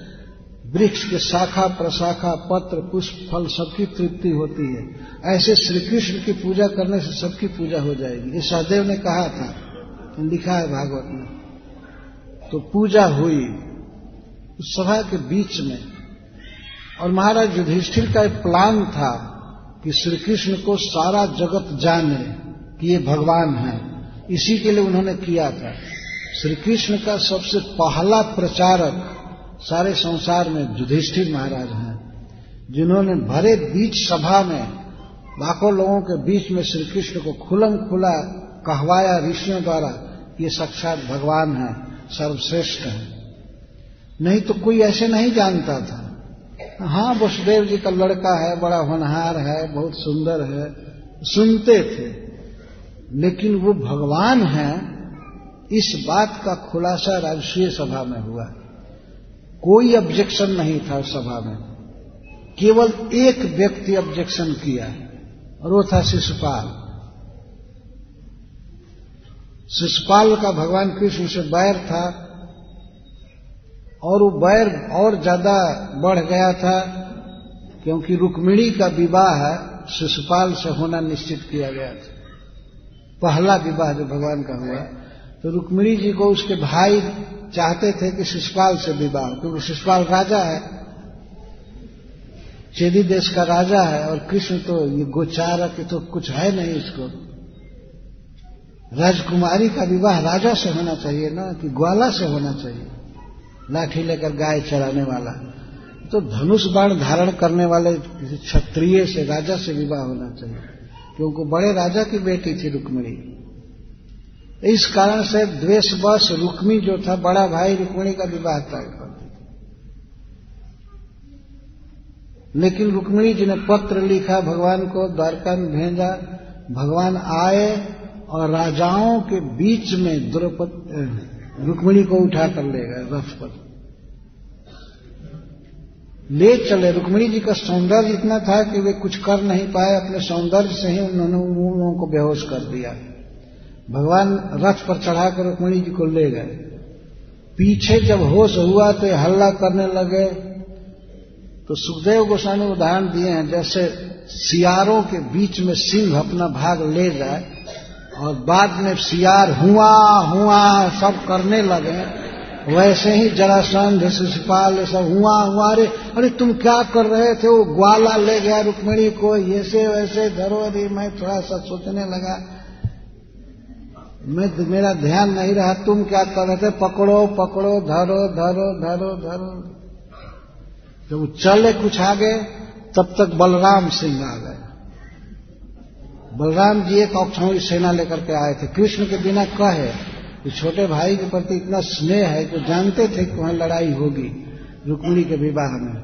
वृक्ष के शाखा प्रशाखा पत्र पुष्प फल सबकी तृप्ति होती है। ऐसे श्री कृष्ण की पूजा करने से सबकी पूजा हो जाएगी। ये सहदेव ने कहा था लिखा है भागवत में। तो पूजा हुई उस सभा के बीच में। और महाराज युधिष्ठिर का एक प्लान था कि श्री कृष्ण को सारा जगत जाने कि ये भगवान है। इसी के लिए उन्होंने किया था। श्री कृष्ण का सबसे पहला प्रचारक सारे संसार में युधिष्ठिर महाराज हैं, जिन्होंने भरे बीच सभा में लाखों लोगों के बीच में श्री कृष्ण को खुलम खुला कहवाया ऋषियों द्वारा ये साक्षात भगवान है, सर्वश्रेष्ठ है। नहीं तो कोई ऐसे नहीं जानता था। हाँ वसुदेव जी का लड़का है, बड़ा होनहार है, बहुत सुंदर है, सुनते थे, लेकिन वो भगवान है इस बात का खुलासा राजस्वीय सभा में हुआ। कोई ऑब्जेक्शन नहीं था सभा में। केवल एक व्यक्ति ऑब्जेक्शन किया और वो था शिशुपाल शिशुपाल का भगवान कृष्ण से बैर था और वो बैर और ज़्यादा बढ़ गया था क्योंकि रुक्मिणी का विवाह शिशुपाल से होना निश्चित किया गया था। पहला विवाह जो भगवान का हुआ तो रुक्मिणी जी को उसके भाई चाहते थे कि शिशुपाल से विवाह क्योंकि शिशुपाल राजा है। चेदी देश का राजा है और कृष्ण तो ये गोचारक तो कुछ है नहीं इसको। राजकुमारी का विवाह राजा से होना चाहिए ना, कि ग्वाला से होना चाहिए। लाठी लेकर गाय चराने वाला। तो धनुष बाण धारण करने वाले किसी क्षत्रिय से राजा से विवाह होना चाहिए। क्योंकि बड़े राजा की बेटी थी रुक्मिणी। इस कारण से द्वेषवश रुक्मी जो था, बड़ा भाई रुक्मिणी का विवाह तय कर लेकिन रुक्मिणी जी ने पत्र लिखा, भगवान को द्वारका में भेजा, भगवान आए और राजाओं के बीच में द्रौपदी रुक्मिणी को उठा कर ले गए, रथ पर। ले चले। रुक्मिणी जी का सौंदर्य इतना था कि वे कुछ कर नहीं पाए, अपने सौंदर्य से ही उन्होंने उन लोगों को बेहोश कर दिया। भगवान रथ पर चढ़ाकर रुक्मिणी जी को ले गए। पीछे जब होश हुआ तो हल्ला करने लगे। तो सुखदेव गोस्वामी उदाहरण दिए हैं, जैसे सियारों के बीच में सिंह अपना भाग ले जाए और बाद में सियार हुआ हुआ, सब करने लगे। वैसे ही जरासंध शिशुपाल सब हुआ हुआ, अरे अरे तुम क्या कर रहे थे? वो ग्वाला ले गया रुक्मिणी को ऐसे वैसे धरो मैं थोड़ा सा सोचने लगा। मैं मेरा ध्यान नहीं रहा, तुम क्या कर रहे थे? पकड़ो पकड़ो, धरो धरो धरो धरो। जब चले कुछ आगे, तब तक बलराम सिंह आ गए। बलराम जी एक औक्षणी सेना लेकर के आए थे। कृष्ण के बिना कहे, कि छोटे भाई के प्रति इतना स्नेह है कि जानते थे कि वहाँ लड़ाई होगी रुक्मिणी के विवाह में।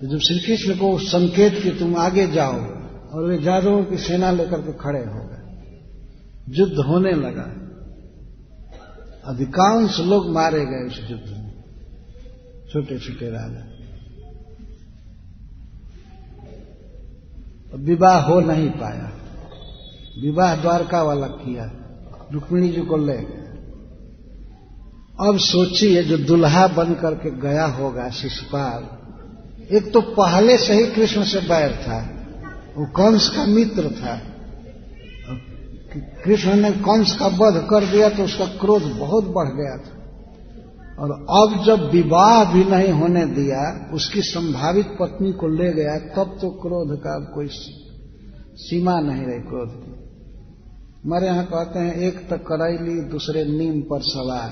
तो जब श्री कृष्ण को संकेत कि तुम आगे जाओ और वे जादवों की सेना लेकर के खड़े हो गए। युद्ध होने लगा। अधिकांश लोग मारे गए उस युद्ध में छोटे छोटे राजा विवाह हो नहीं पाया। विवाह द्वारका वाला किया, रुक्मिणी जी को ले अब सोचिए जो दुल्हा बन करके गया होगा शिशुपाल, एक तो पहले से ही कृष्ण से बैर था, वो कंस का मित्र था? कृष्ण ने कंस का वध कर दिया तो उसका क्रोध बहुत बढ़ गया था। और अब जब विवाह भी नहीं होने दिया, उसकी संभावित पत्नी को ले गया, तब तो क्रोध का कोई सीमा नहीं रही क्रोध की। हमारे यहाँ कहते हैं, एक तो करैली दूसरे नीम पर सवार।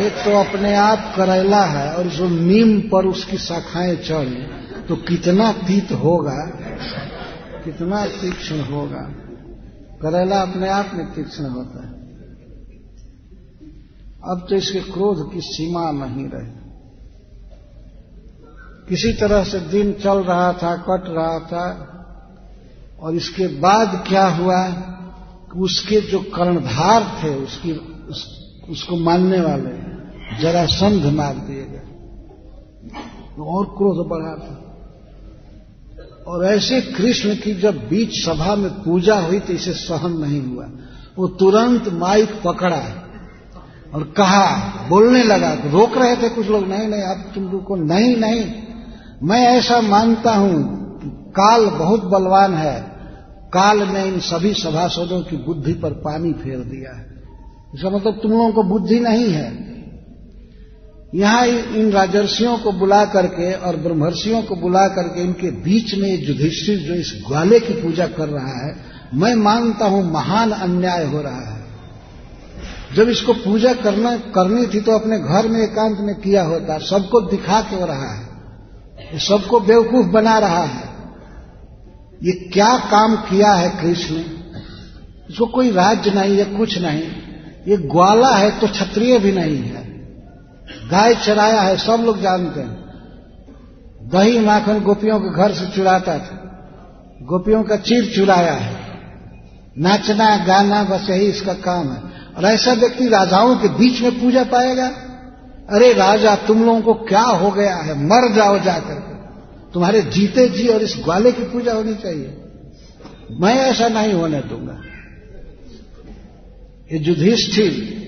एक तो अपने आप करैला है, और जो नीम पर उसकी शाखाएँ चढ़ी तो कितना तीत होगा, कितना तीक्ष्ण होगा। करेला अपने आप में तीक्ष्ण होता है। अब तो इसके क्रोध की सीमा नहीं रही। किसी तरह से दिन चल रहा था कट रहा था और इसके बाद क्या हुआ कि उसके जो कर्णधार थे उसकी उस, उसको मानने वाले जरा संध मार दिए गए। तो और क्रोध बढ़ा था। और ऐसे कृष्ण की जब बीच सभा में पूजा हुई तो इसे सहन नहीं हुआ। वो तुरंत माइक पकड़ा और कहा, बोलने लगा रोक रहे थे कुछ लोग, नहीं नहीं अब तुम रुको नहीं नहीं, मैं ऐसा मानता हूँ, काल बहुत बलवान है, काल ने इन सभी सभासदों की बुद्धि पर पानी फेर दिया है। इसका मतलब तुम लोगों को बुद्धि नहीं है। यहाँ इन राजर्षियों को बुला करके और ब्रह्मर्षियों को बुला करके इनके बीच में युधिष्ठिर जो इस ग्वाले की पूजा कर रहा है, मैं मानता हूँ महान अन्याय हो रहा है। जब इसको पूजा करना, करनी थी तो अपने घर में एकांत में किया होता, सबको दिखा के हो रहा है। सबको बेवकूफ़ बना रहा है। ये क्या काम किया है कृष्ण? इसको कोई राज्य नहीं है कुछ नहीं। ये ग्वाला है तो क्षत्रिय भी नहीं है। गाय चराया है, सब लोग जानते हैं। दही माखन गोपियों के घर से चुराता था। गोपियों का चीर चुराया है। नाचना, गाना, बस यही इसका काम है। और ऐसा व्यक्ति राजाओं के बीच में पूजा पाएगा? अरे राजा, तुम लोगों को क्या हो गया है? मर जाओ जाकर। तुम्हारे जीते जी और इस ग्वाले की पूजा होनी चाहिए। मैं ऐसा नहीं होने दूँगा। ये युधिष्ठिर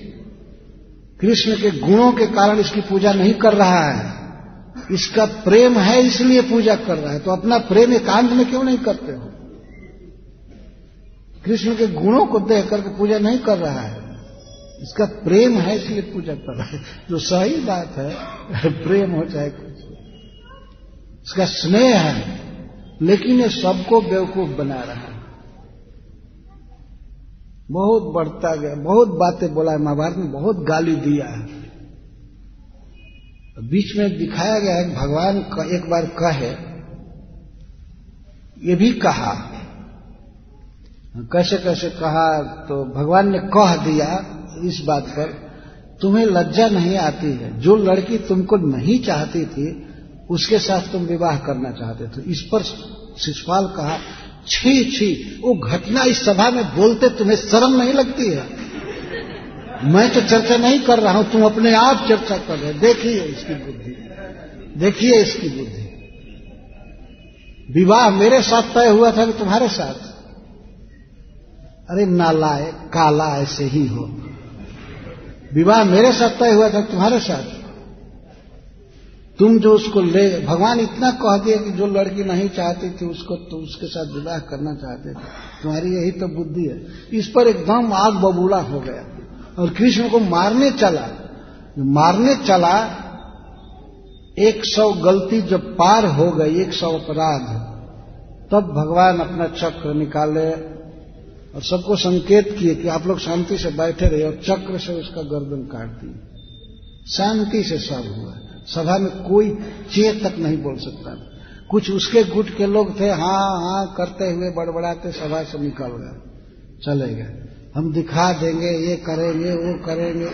कृष्ण के गुणों के कारण इसकी पूजा नहीं कर रहा है। इसका प्रेम है इसलिए पूजा कर रहा है। तो अपना प्रेम एकांत में क्यों नहीं करते हो? कृष्ण के गुणों को देख करके पूजा नहीं कर रहा है। इसका प्रेम है इसलिए पूजा कर रहा है। जो सही बात है, प्रेम हो चाहे कुछ इसका स्नेह है, लेकिन ये सबको बेवकूफ़ बना रहा है। बहुत बढ़ता गया, बहुत बातें बोला है महाभारत में, बहुत गाली दिया है। बीच में दिखाया गया है भगवान का एक बार कहे, ये भी कहा। कैसे कैसे कहा तो भगवान ने कह दिया इस बात पर, तुम्हें लज्जा नहीं आती है। जो लड़की तुमको नहीं चाहती थी, उसके साथ तुम विवाह करना चाहते थे। इस पर शिषपाल कहा छी छी, वो घटना इस सभा में बोलते तुम्हें शर्म नहीं लगती है? मैं तो चर्चा नहीं कर रहा हूँ, तुम अपने आप चर्चा कर रहे देखिए इसकी बुद्धि। देखिए इसकी बुद्धि। विवाह मेरे साथ तय हुआ था कि तुम्हारे साथ। अरे नालाए काला ऐसे ही हो। विवाह मेरे साथ तय हुआ था तुम्हारे साथ। तुम जो उसको ले, भगवान इतना कह दिया कि जो लड़की नहीं चाहती थी, उसको तो उसके साथ विवाह करना चाहते थे। तुम्हारी यही तो बुद्धि है। इस पर एकदम आग बबूला हो गया। और कृष्ण को मारने चला। मारने चला, एक सौ गलती जब पार हो गई, एक सौ अपराध। तब भगवान अपना चक्र निकाले और सबको संकेत किए कि आप लोग शांति से बैठे रहे और चक्र से उसका गर्दन काट दिए शांति से सब हुआ। सभा में कोई चेत तक नहीं बोल सकता। कुछ उसके गुट के लोग थे हाँ हाँ करते हुए बड़बड़ाते सभा से निकल गए। चले गए। हम दिखा देंगे, ये करेंगे, वो करेंगे।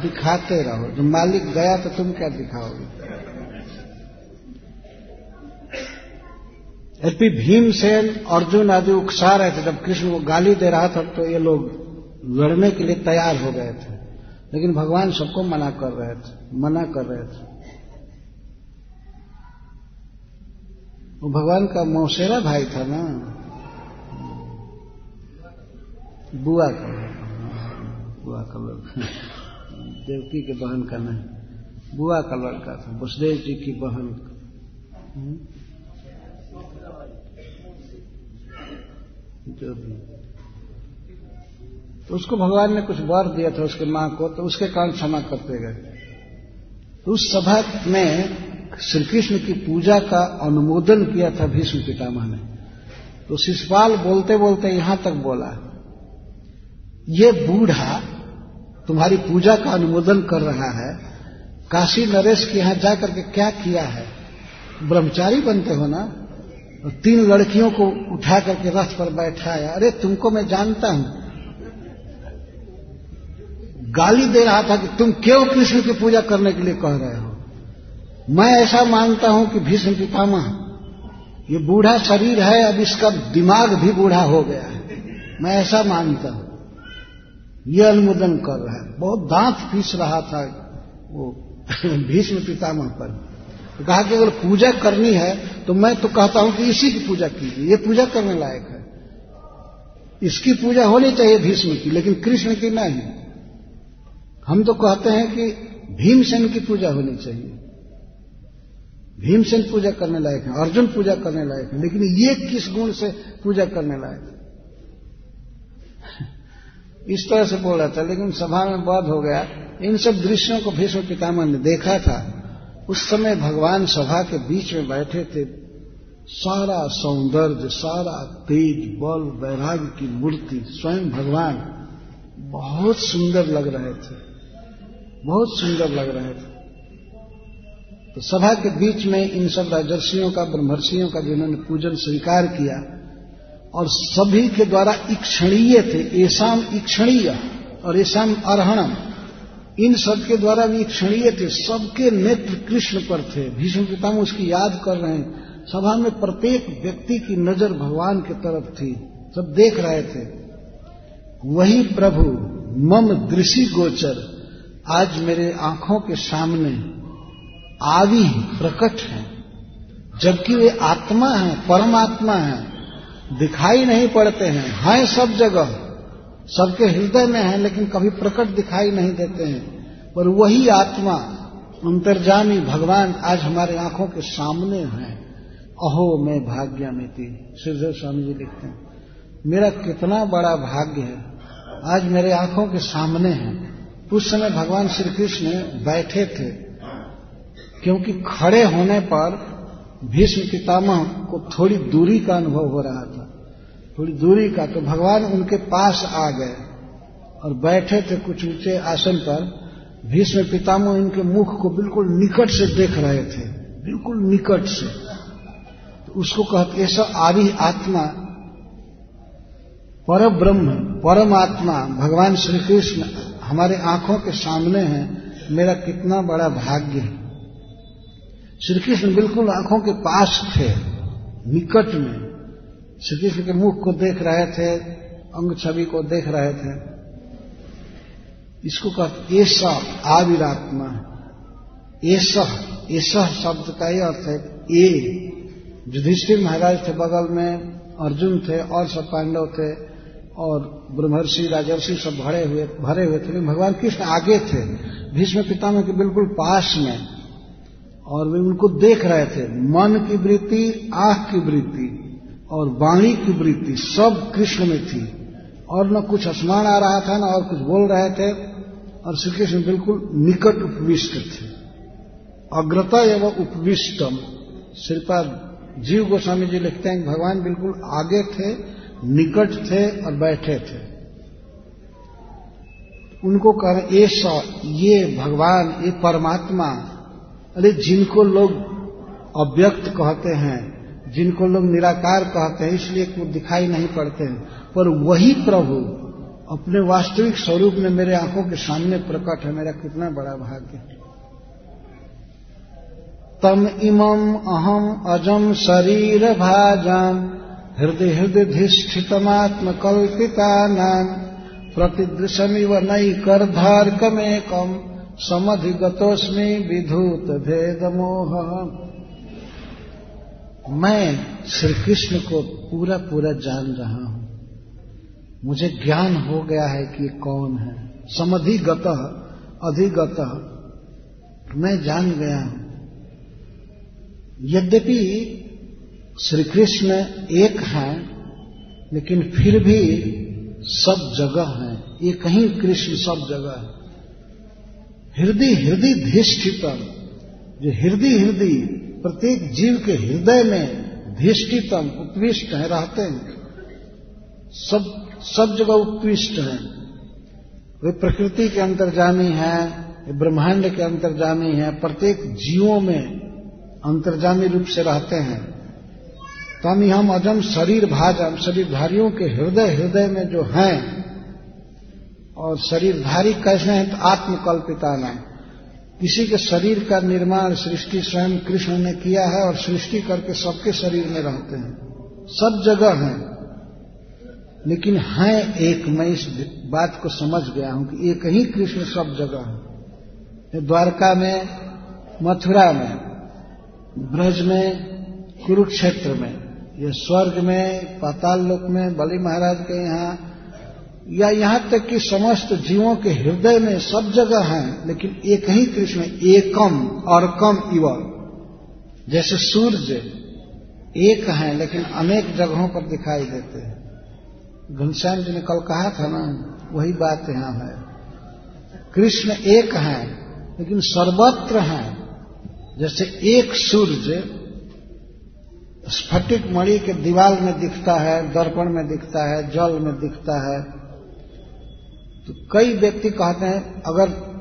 दिखाते रहो। जब मालिक गया तो तुम क्या दिखाओगे? यद्यपि भीमसेन, अर्जुन आदि उकसा रहे थे। जब कृष्ण को गाली दे रहा था तो ये लोग लड़ने के लिए तैयार हो गए थे। लेकिन भगवान सबको मना कर रहे थे, मना कर रहे थे। वो भगवान का मौसेरा भाई था ना। बुआ का बुआ का लड़का देवकी के बहन का नहीं। बुआ का लड़का था, वसुदेव जी की बहन का। जो भी। तो उसको भगवान ने कुछ वर दिया था उसके माँ को तो उसके कारण क्षमा करते गए। तो उस सभा में श्री कृष्ण की पूजा का अनुमोदन किया था भीष्म पितामह ने। तो शिषपाल बोलते बोलते यहाँ तक बोला, ये बूढ़ा तुम्हारी पूजा का अनुमोदन कर रहा है। काशी नरेश के यहाँ जाकर के क्या किया है? ब्रह्मचारी बनते हो ना? तीन लड़कियों को उठा करके रथ पर बैठाया। अरे तुमको मैं जानता हूँ। गाली दे रहा था कि तुम क्यों कृष्ण की पूजा करने के लिए कह रहे हो? मैं ऐसा मानता हूँ कि भीष्म पितामह, ये बूढ़ा शरीर है, अब इसका दिमाग भी बूढ़ा हो गया है। मैं ऐसा मानता हूँ। ये अनुमोदन कर रहा है। बहुत दांत पीस रहा था वो भीष्म पितामह पर। तो कहा कि अगर पूजा करनी है तो मैं तो कहता हूँ कि इसी की पूजा कीजिए। ये पूजा करने लायक है। इसकी पूजा होनी चाहिए भीष्म की, लेकिन कृष्ण की नहीं। हम तो कहते हैं कि भीमसेन की पूजा होनी चाहिए। भीमसेन पूजा करने लायक है, अर्जुन पूजा करने लायक है, लेकिन ये किस गुण से पूजा करने लायक इस तरह से बोल रहा था, लेकिन सभा में बध हो गया। इन सब दृश्यों को भीष्म पितामह ने देखा था। उस समय भगवान सभा के बीच में बैठे थे। सारा सौंदर्य, सारा तेज बल, वैराग्य की मूर्ति, स्वयं भगवान, बहुत सुंदर लग रहे थे। बहुत सुंदर लग रहे थे। तो सभा के बीच में इन सब राजर्षियों का, ब्रह्मर्षियों का जिन्होंने पूजन स्वीकार किया, और सभी के द्वारा इक्षणीय थे ऐसाम इक्षणीय और ऐसाम अर्हणम, इन सबके द्वारा भी क्षणीय थे। सबके नेत्र कृष्ण पर थे। भीष्म पितामह उसकी याद कर रहे हैं। सभा में प्रत्येक व्यक्ति की नज़र भगवान की तरफ़ थी। सब देख रहे थे। वही प्रभु, मम दृषि गोचर। आज मेरे आँखों के सामने आदि प्रकट है, जबकि वे आत्मा है, परमात्मा है, दिखाई नहीं पड़ते हैं हैं सब जगह। सबके हृदय में है, लेकिन कभी प्रकट दिखाई नहीं देते हैं। पर वही आत्मा, अंतर्जामी भगवान आज हमारे आँखों के सामने है। अहो, मैं भाग्यामिति। श्रीधर स्वामी जी लिखते हैं, मेरा कितना बड़ा भाग्य है। आज मेरे आँखों के सामने है। उस समय भगवान श्री कृष्ण बैठे थे, क्योंकि खड़े होने पर भीष्म पितामह को थोड़ी दूरी का अनुभव हो रहा था। थोड़ी दूरी का तो भगवान उनके पास आ गए और बैठे थे कुछ ऊँचे आसन पर। भीष्म पितामह इनके मुख को बिल्कुल निकट से देख रहे थे, बिल्कुल निकट से। तो उसको कहते, ऐसा आदि आत्मा पर ब्रह्म परमात्मा, भगवान श्री कृष्ण हमारे आँखों के सामने है, मेरा कितना बड़ा भाग्य है। श्री कृष्ण बिल्कुल आँखों के पास थे, निकट में। श्री कृष्ण के मुख को देख रहे थे, अंग छवि को देख रहे थे। इसको कहते ऐसा आविरात्मा ऐसा ऐसा शब्द का ही अर्थ है ए युधिष्ठिर महाराज थे बगल में, अर्जुन थे, और सब पांडव थे। और ब्रह्मर्षि, राजर्षि सब भरे हुए भरे हुए थे। लेकिन भगवान कृष्ण आगे थे। भीष्म पितामह के बिल्कुल पास में। और वे उनको देख रहे थे। मन की वृत्ति, आँख की वृत्ति और वाणी की वृत्ति सब कृष्ण में थी। और न कुछ स्मरण आ रहा था, न और कुछ बोल रहे थे। और श्री कृष्ण बिल्कुल निकट उपविष्ट थे। अग्रता एवं उपविष्टम। श्रीपाद जीव गोस्वामी जी लिखते हैं भगवान बिल्कुल आगे थे। निकट थे और बैठे थे। उनको कह रहे ये ये भगवान, ये परमात्मा, अरे जिनको लोग अव्यक्त कहते हैं, जिनको लोग निराकार कहते हैं, इसलिए वो दिखाई नहीं पड़ते हैं। पर वही प्रभु अपने वास्तविक स्वरूप में मेरे आँखों के सामने प्रकट है, मेरा कितना बड़ा भाग्य तम इमम अहम अजम शरीर भाजम हृदय हृदय धिष्ठितमात्म कल्पिता नाम प्रतिदृशमिव कर्धार्कमेकम समधिगतोस्मी विधूत भेद मोह मैं श्री कृष्ण को पूरा पूरा जान रहा हूँ। मुझे ज्ञान हो गया है कि कौन है। समधिगत, अधिगत, मैं जान गया हूँ। यद्यपि श्री कृष्ण एक है, लेकिन फिर भी सब जगह है। एक कहीं कृष्ण सब जगह है। हृदय हृदय धिष्ठितम जो हृदय हृदय, प्रत्येक जीव के हृदय में धिष्ठितम उत्कृष्ट है, रहते हैं। सब सब जगह उत्कृष्ट है। वे प्रकृति के अंतर्जामी है ब्रह्मांड के अंतर्जामी है, प्रत्येक जीवों में अंतर्जामी रूप से रहते हैं। तम हम अजम शरीर भाजम शरीरधारियों के हृदय हृदय में जो हैं, और शरीरधारी कैसे हैं तो आत्मकल्पिता नाम किसी के शरीर का निर्माण सृष्टि स्वयं कृष्ण ने किया है, और सृष्टि करके सबके शरीर में रहते हैं। सब जगह हैं, लेकिन हैं एक। मैं इस बात को समझ गया हूँ कि एक ही कृष्ण सब जगह है। द्वारका में, मथुरा में, ब्रज में, कुरुक्षेत्र में। ये स्वर्ग में, पाताल लोक में, बलि महाराज के यहाँ, या यहाँ तक कि समस्त जीवों के हृदय में सब जगह हैं, लेकिन एक ही कृष्ण, एकम और कम इव। जैसे सूर्य एक है, लेकिन अनेक जगहों पर दिखाई देते हैं। घनश्याम जी ने कल कहा था ना, वही बात यहाँ है। कृष्ण एक है, लेकिन सर्वत्र है। जैसे एक सूर्य स्फटिक मणि के दीवाल में दिखता है, दर्पण में दिखता है, जल में दिखता है। तो कई व्यक्ति कहते हैं, अगर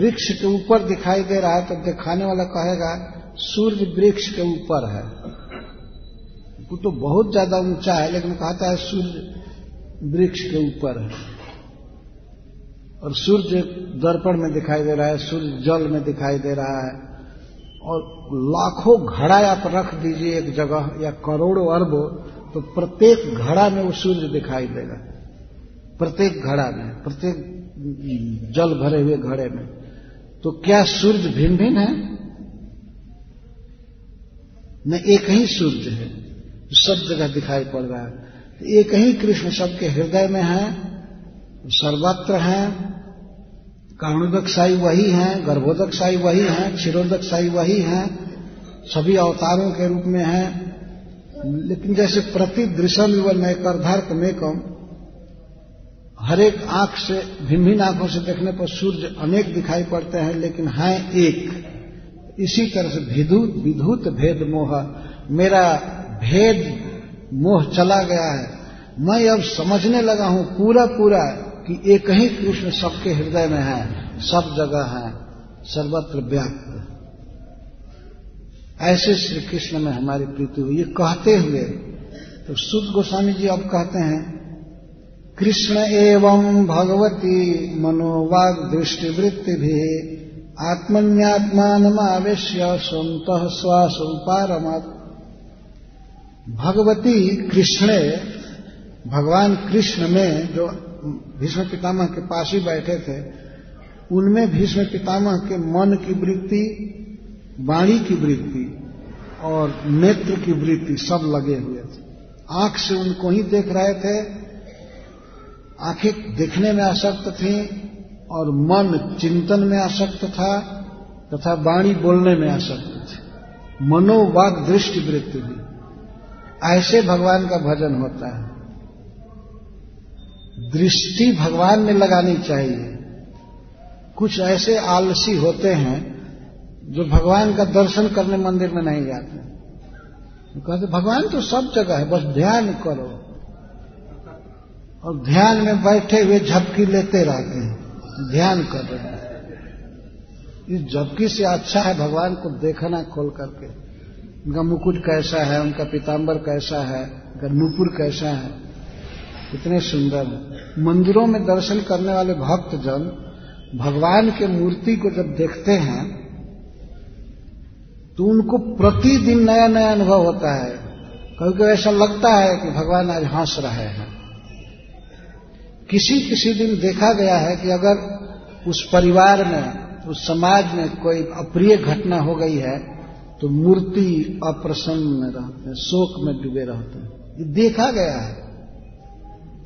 वृक्ष के ऊपर दिखाई दे रहा है तो दिखाने वाला कहेगा, सूर्य वृक्ष के ऊपर है। वो तो बहुत ज़्यादा ऊँचा है, लेकिन कहता है, सूर्य वृक्ष के ऊपर है। और सूर्य दर्पण में दिखाई दे रहा है, सूर्य जल में दिखाई दे रहा है। और लाखों घड़ा आप रख दीजिए एक जगह या करोड़ों अरबों तो प्रत्येक घड़ा में वो सूर्य दिखाई देगा। प्रत्येक घड़ा में, प्रत्येक जल भरे हुए घड़े में। तो क्या सूर्य भिन्न भिन्न है? न, एक ही सूर्य है सब जगह दिखाई पड़ रहा है। तो एक ही कृष्ण सबके हृदय में है सर्वत्र है कारणोदक साई वही है गर्भोदक साई वही है क्षीरोदक साई वही है, सभी अवतारों के रूप में है। लेकिन जैसे प्रति दृश्य में अर्धार्थ मेकम हर एक आँख से भिन्न भिन्न आँखों से देखने पर सूर्य अनेक दिखाई पड़ते हैं, लेकिन हैं एक। इसी तरह से विधुत विधुत भेद मोह, मेरा भेद मोह चला गया है। मैं अब समझने लगा हूँ पूरा पूरा कि एक ही कृष्ण सबके हृदय में है, सब जगह है, सर्वत्र व्याप्त। ऐसे श्री कृष्ण में हमारी प्रीति हुई। ये कहते हुए तो सुध गोस्वामी जी अब कहते हैं, कृष्ण एवं भगवती मनोवाग दृष्टिवृत्ति भी आत्मन्यात्मानमावेश्य स्वंत श्वास उपारमत भगवती कृष्ण, भगवान कृष्ण में जो भीष्म पितामह के पास ही बैठे थे, उनमें भीष्म पितामह के मन की वृत्ति, वाणी की वृत्ति और नेत्र की वृत्ति सब लगे हुए थे। आँख से उनको ही देख रहे थे, आँखें देखने में आसक्त थी और मन चिंतन में आसक्त था तथा वाणी बोलने में आसक्त थी। मनोवाग दृष्टि वृत्ति भी ऐसे भगवान का भजन होता है। दृष्टि भगवान में लगानी चाहिए। कुछ ऐसे आलसी होते हैं जो भगवान का दर्शन करने मंदिर में नहीं जाते। कहते, भगवान तो सब जगह है, बस ध्यान करो। और ध्यान में बैठे हुए झपकी लेते रहते हैं। ध्यान कर रहे हैं। इस झपकी से अच्छा है भगवान को देखना खोल करके। उनका मुकुट कैसा है, उनका पीताम्बर कैसा है, उनका नूपुर कैसा है। कितने सुंदर। मंदिरों में दर्शन करने वाले भक्तजन भगवान के मूर्ति को जब देखते हैं तो उनको प्रतिदिन नया नया अनुभव होता है। कभी कभी ऐसा लगता है कि भगवान आज हंस रहे हैं। किसी किसी दिन देखा गया है कि अगर उस परिवार में, उस समाज में कोई अप्रिय घटना हो गई है तो मूर्ति अप्रसन्न रहते हैं, शोक में डूबे रहते हैं। ये देखा गया है।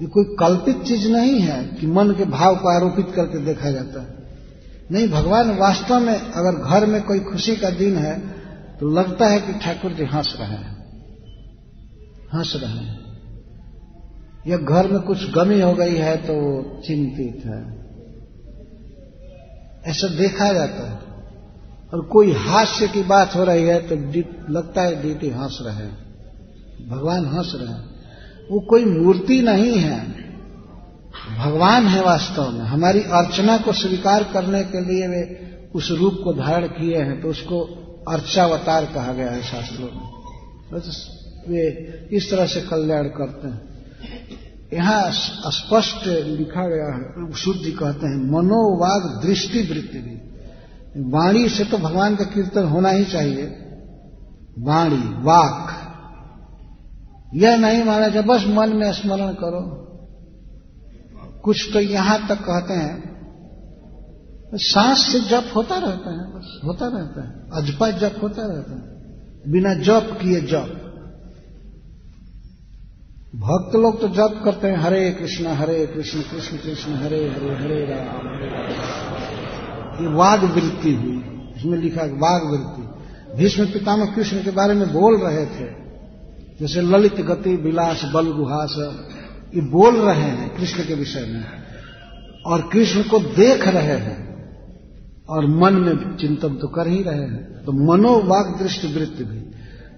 ये कोई कल्पित चीज़ नहीं है कि मन के भाव को आरोपित करके देखा जाता है। नहीं, भगवान वास्तव में अगर घर में कोई खुशी का दिन है तो लगता है कि ठाकुर जी हंस रहे हैं। हंस रहे हैं। या घर में कुछ गमी हो गई है तो चिंतित है। ऐसा देखा जाता है। और कोई हास्य की बात हो रही है तो लगता है डीटी हंस रहे हैं। भगवान हंस रहे हैं। वो कोई मूर्ति नहीं है। भगवान है वास्तव में। हमारी अर्चना को स्वीकार करने के लिए वे उस रूप को धारण किए हैं तो उसको अर्चावतार कहा गया है शास्त्रों में। वे इस तरह से कल्याण करते हैं। यहाँ स्पष्ट लिखा गया है, शुद्ध कहते हैं, मनोवाग दृष्टि वृत्ति भी। वाणी से तो भगवान का कीर्तन होना ही चाहिए। वाणी, वाक। यह नहीं माना जाए बस मन में स्मरण करो। कुछ तो यहाँ तक कहते हैं, सांस से जप होता रहता है, बस होता रहता है। अजपा जप होता रहता है। बिना जप किए जप। भक्त लोग तो जप करते हैं, हरे कृष्ण हरे कृष्ण कृष्ण कृष्ण, हरे हरे हरे राम ये वाग वृत्ति हुई इसमें लिखा वाग वृत्ति। भीष्म पितामह कृष्ण के बारे में बोल रहे थे। जैसे ललित गति, विलास, बल, गुहास, ये बोल रहे हैं कृष्ण के विषय में। और कृष्ण को देख रहे हैं और मन में चिंतन तो कर ही रहे हैं। तो मनोवाग दृष्टि वृत्ति भी।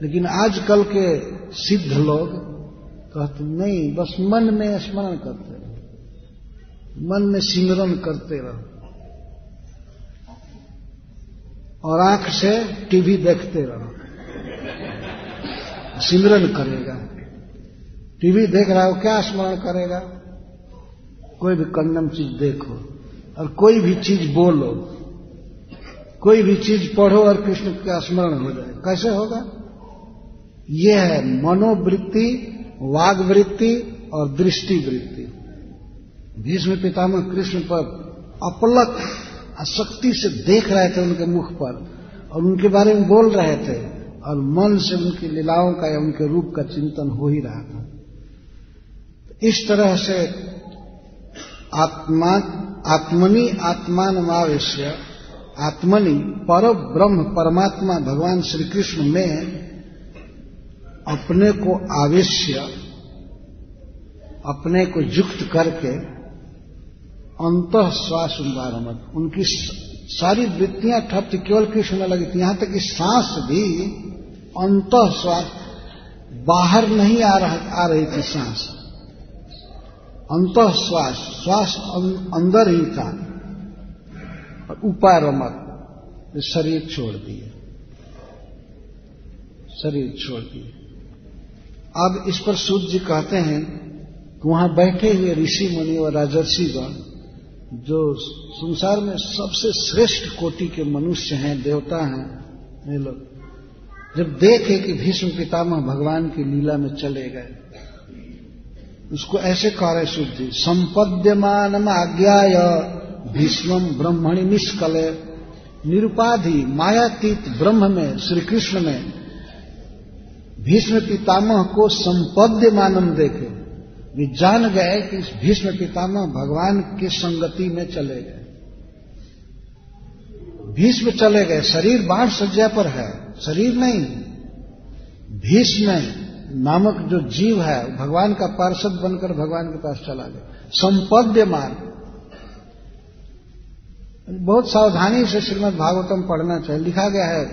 लेकिन आजकल के सिद्ध लोग कहते, नहीं, बस मन में स्मरण करते रहो। मन में सिमरन करते रहो। और आँख से टीवी देखते रहो। सिमरन करेगा। टीवी देख रहा हो क्या स्मरण करेगा? कोई भी कंडम चीज़ देखो और कोई भी चीज़ बोलो, कोई भी चीज़ पढ़ो और कृष्ण का स्मरण हो जाए। कैसे होगा? यह है मनोवृत्ति, वागवृत्ति और दृष्टि वृत्ति भीष्म पितामह कृष्ण पर अपलक, आसक्ति से देख रहे थे उनके मुख पर और उनके बारे में बोल रहे थे। और मन से उनकी लीलाओं का या उनके रूप का चिंतन हो ही रहा था। इस तरह से आत्मा, आत्मनि आत्मानमावेश्य, आत्मनि पर ब्रह्म परमात्मा भगवान श्री कृष्ण में अपने को आवेश्य अपने को युक्त करके अंत श्वास उनकी सारी वृत्तियाँ ठप थी, केवल कृष्ण लगी थी यहाँ तक कि सांस भी अंत श्वास बाहर नहीं आ रहा, आ रही थी सांस। अंत श्वास श्वास अंदर ही था। और उपारमत शरीर छोड़ दिए। शरीर छोड़ दिए। अब इस पर सूर्य जी कहते हैं कि वहाँ बैठे हुए ऋषि मुनि और राजर्षिगण जो संसार में सबसे श्रेष्ठ कोटि के मनुष्य हैं, देवता हैं, ये लोग जब देखे कि भीष्म पितामह भगवान की लीला में चले गए, उसको ऐसे सूर्य जी संपद्यमान आज्ञाय भीष्म ब्रह्मणि निष्कले, निरुपाधि मायातीत ब्रह्म में श्री कृष्ण में, भीष्म पितामह को संपद्य मानम देखे। वे जान गए कि इस भीष्म पितामह भगवान की संगति में चले गए। भीष्म चले गए, शरीर बाढ़ सज्जा पर है। शरीर नहीं भीष्म नामक जो जीव है, भगवान का पार्षद बनकर भगवान के पास चला गया। संपद्यमान बहुत सावधानी से श्रीमद भागवतम पढ़ना चाहिए। लिखा गया है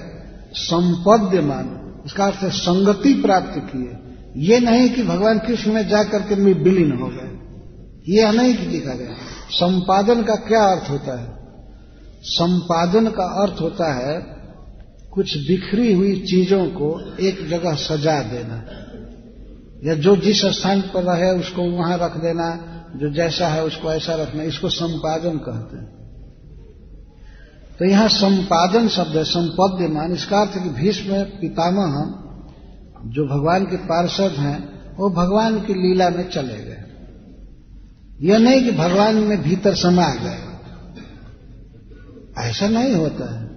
संपद्यमान उसका अर्थ संगति प्राप्त किए ये नहीं कि भगवान कृष्ण में जाकर के मैं विलीन हो गए ये नहीं कि लिखा गया। संपादन का क्या अर्थ होता है? संपादन का अर्थ होता है कुछ बिखरी हुई चीज़ों को एक जगह सजा देना। या जो जिस स्थान पर रहे उसको वहाँ रख देना, जो जैसा है उसको ऐसा रखना, इसको संपादन कहते हैं। तो यहाँ संपादन शब्द है संपद्य मान इसका अर्थ कि भीष्म पितामह जो भगवान के पार्षद हैं, वो भगवान की लीला में चले गए। यह नहीं कि भगवान में भीतर समा गए। ऐसा नहीं होता है।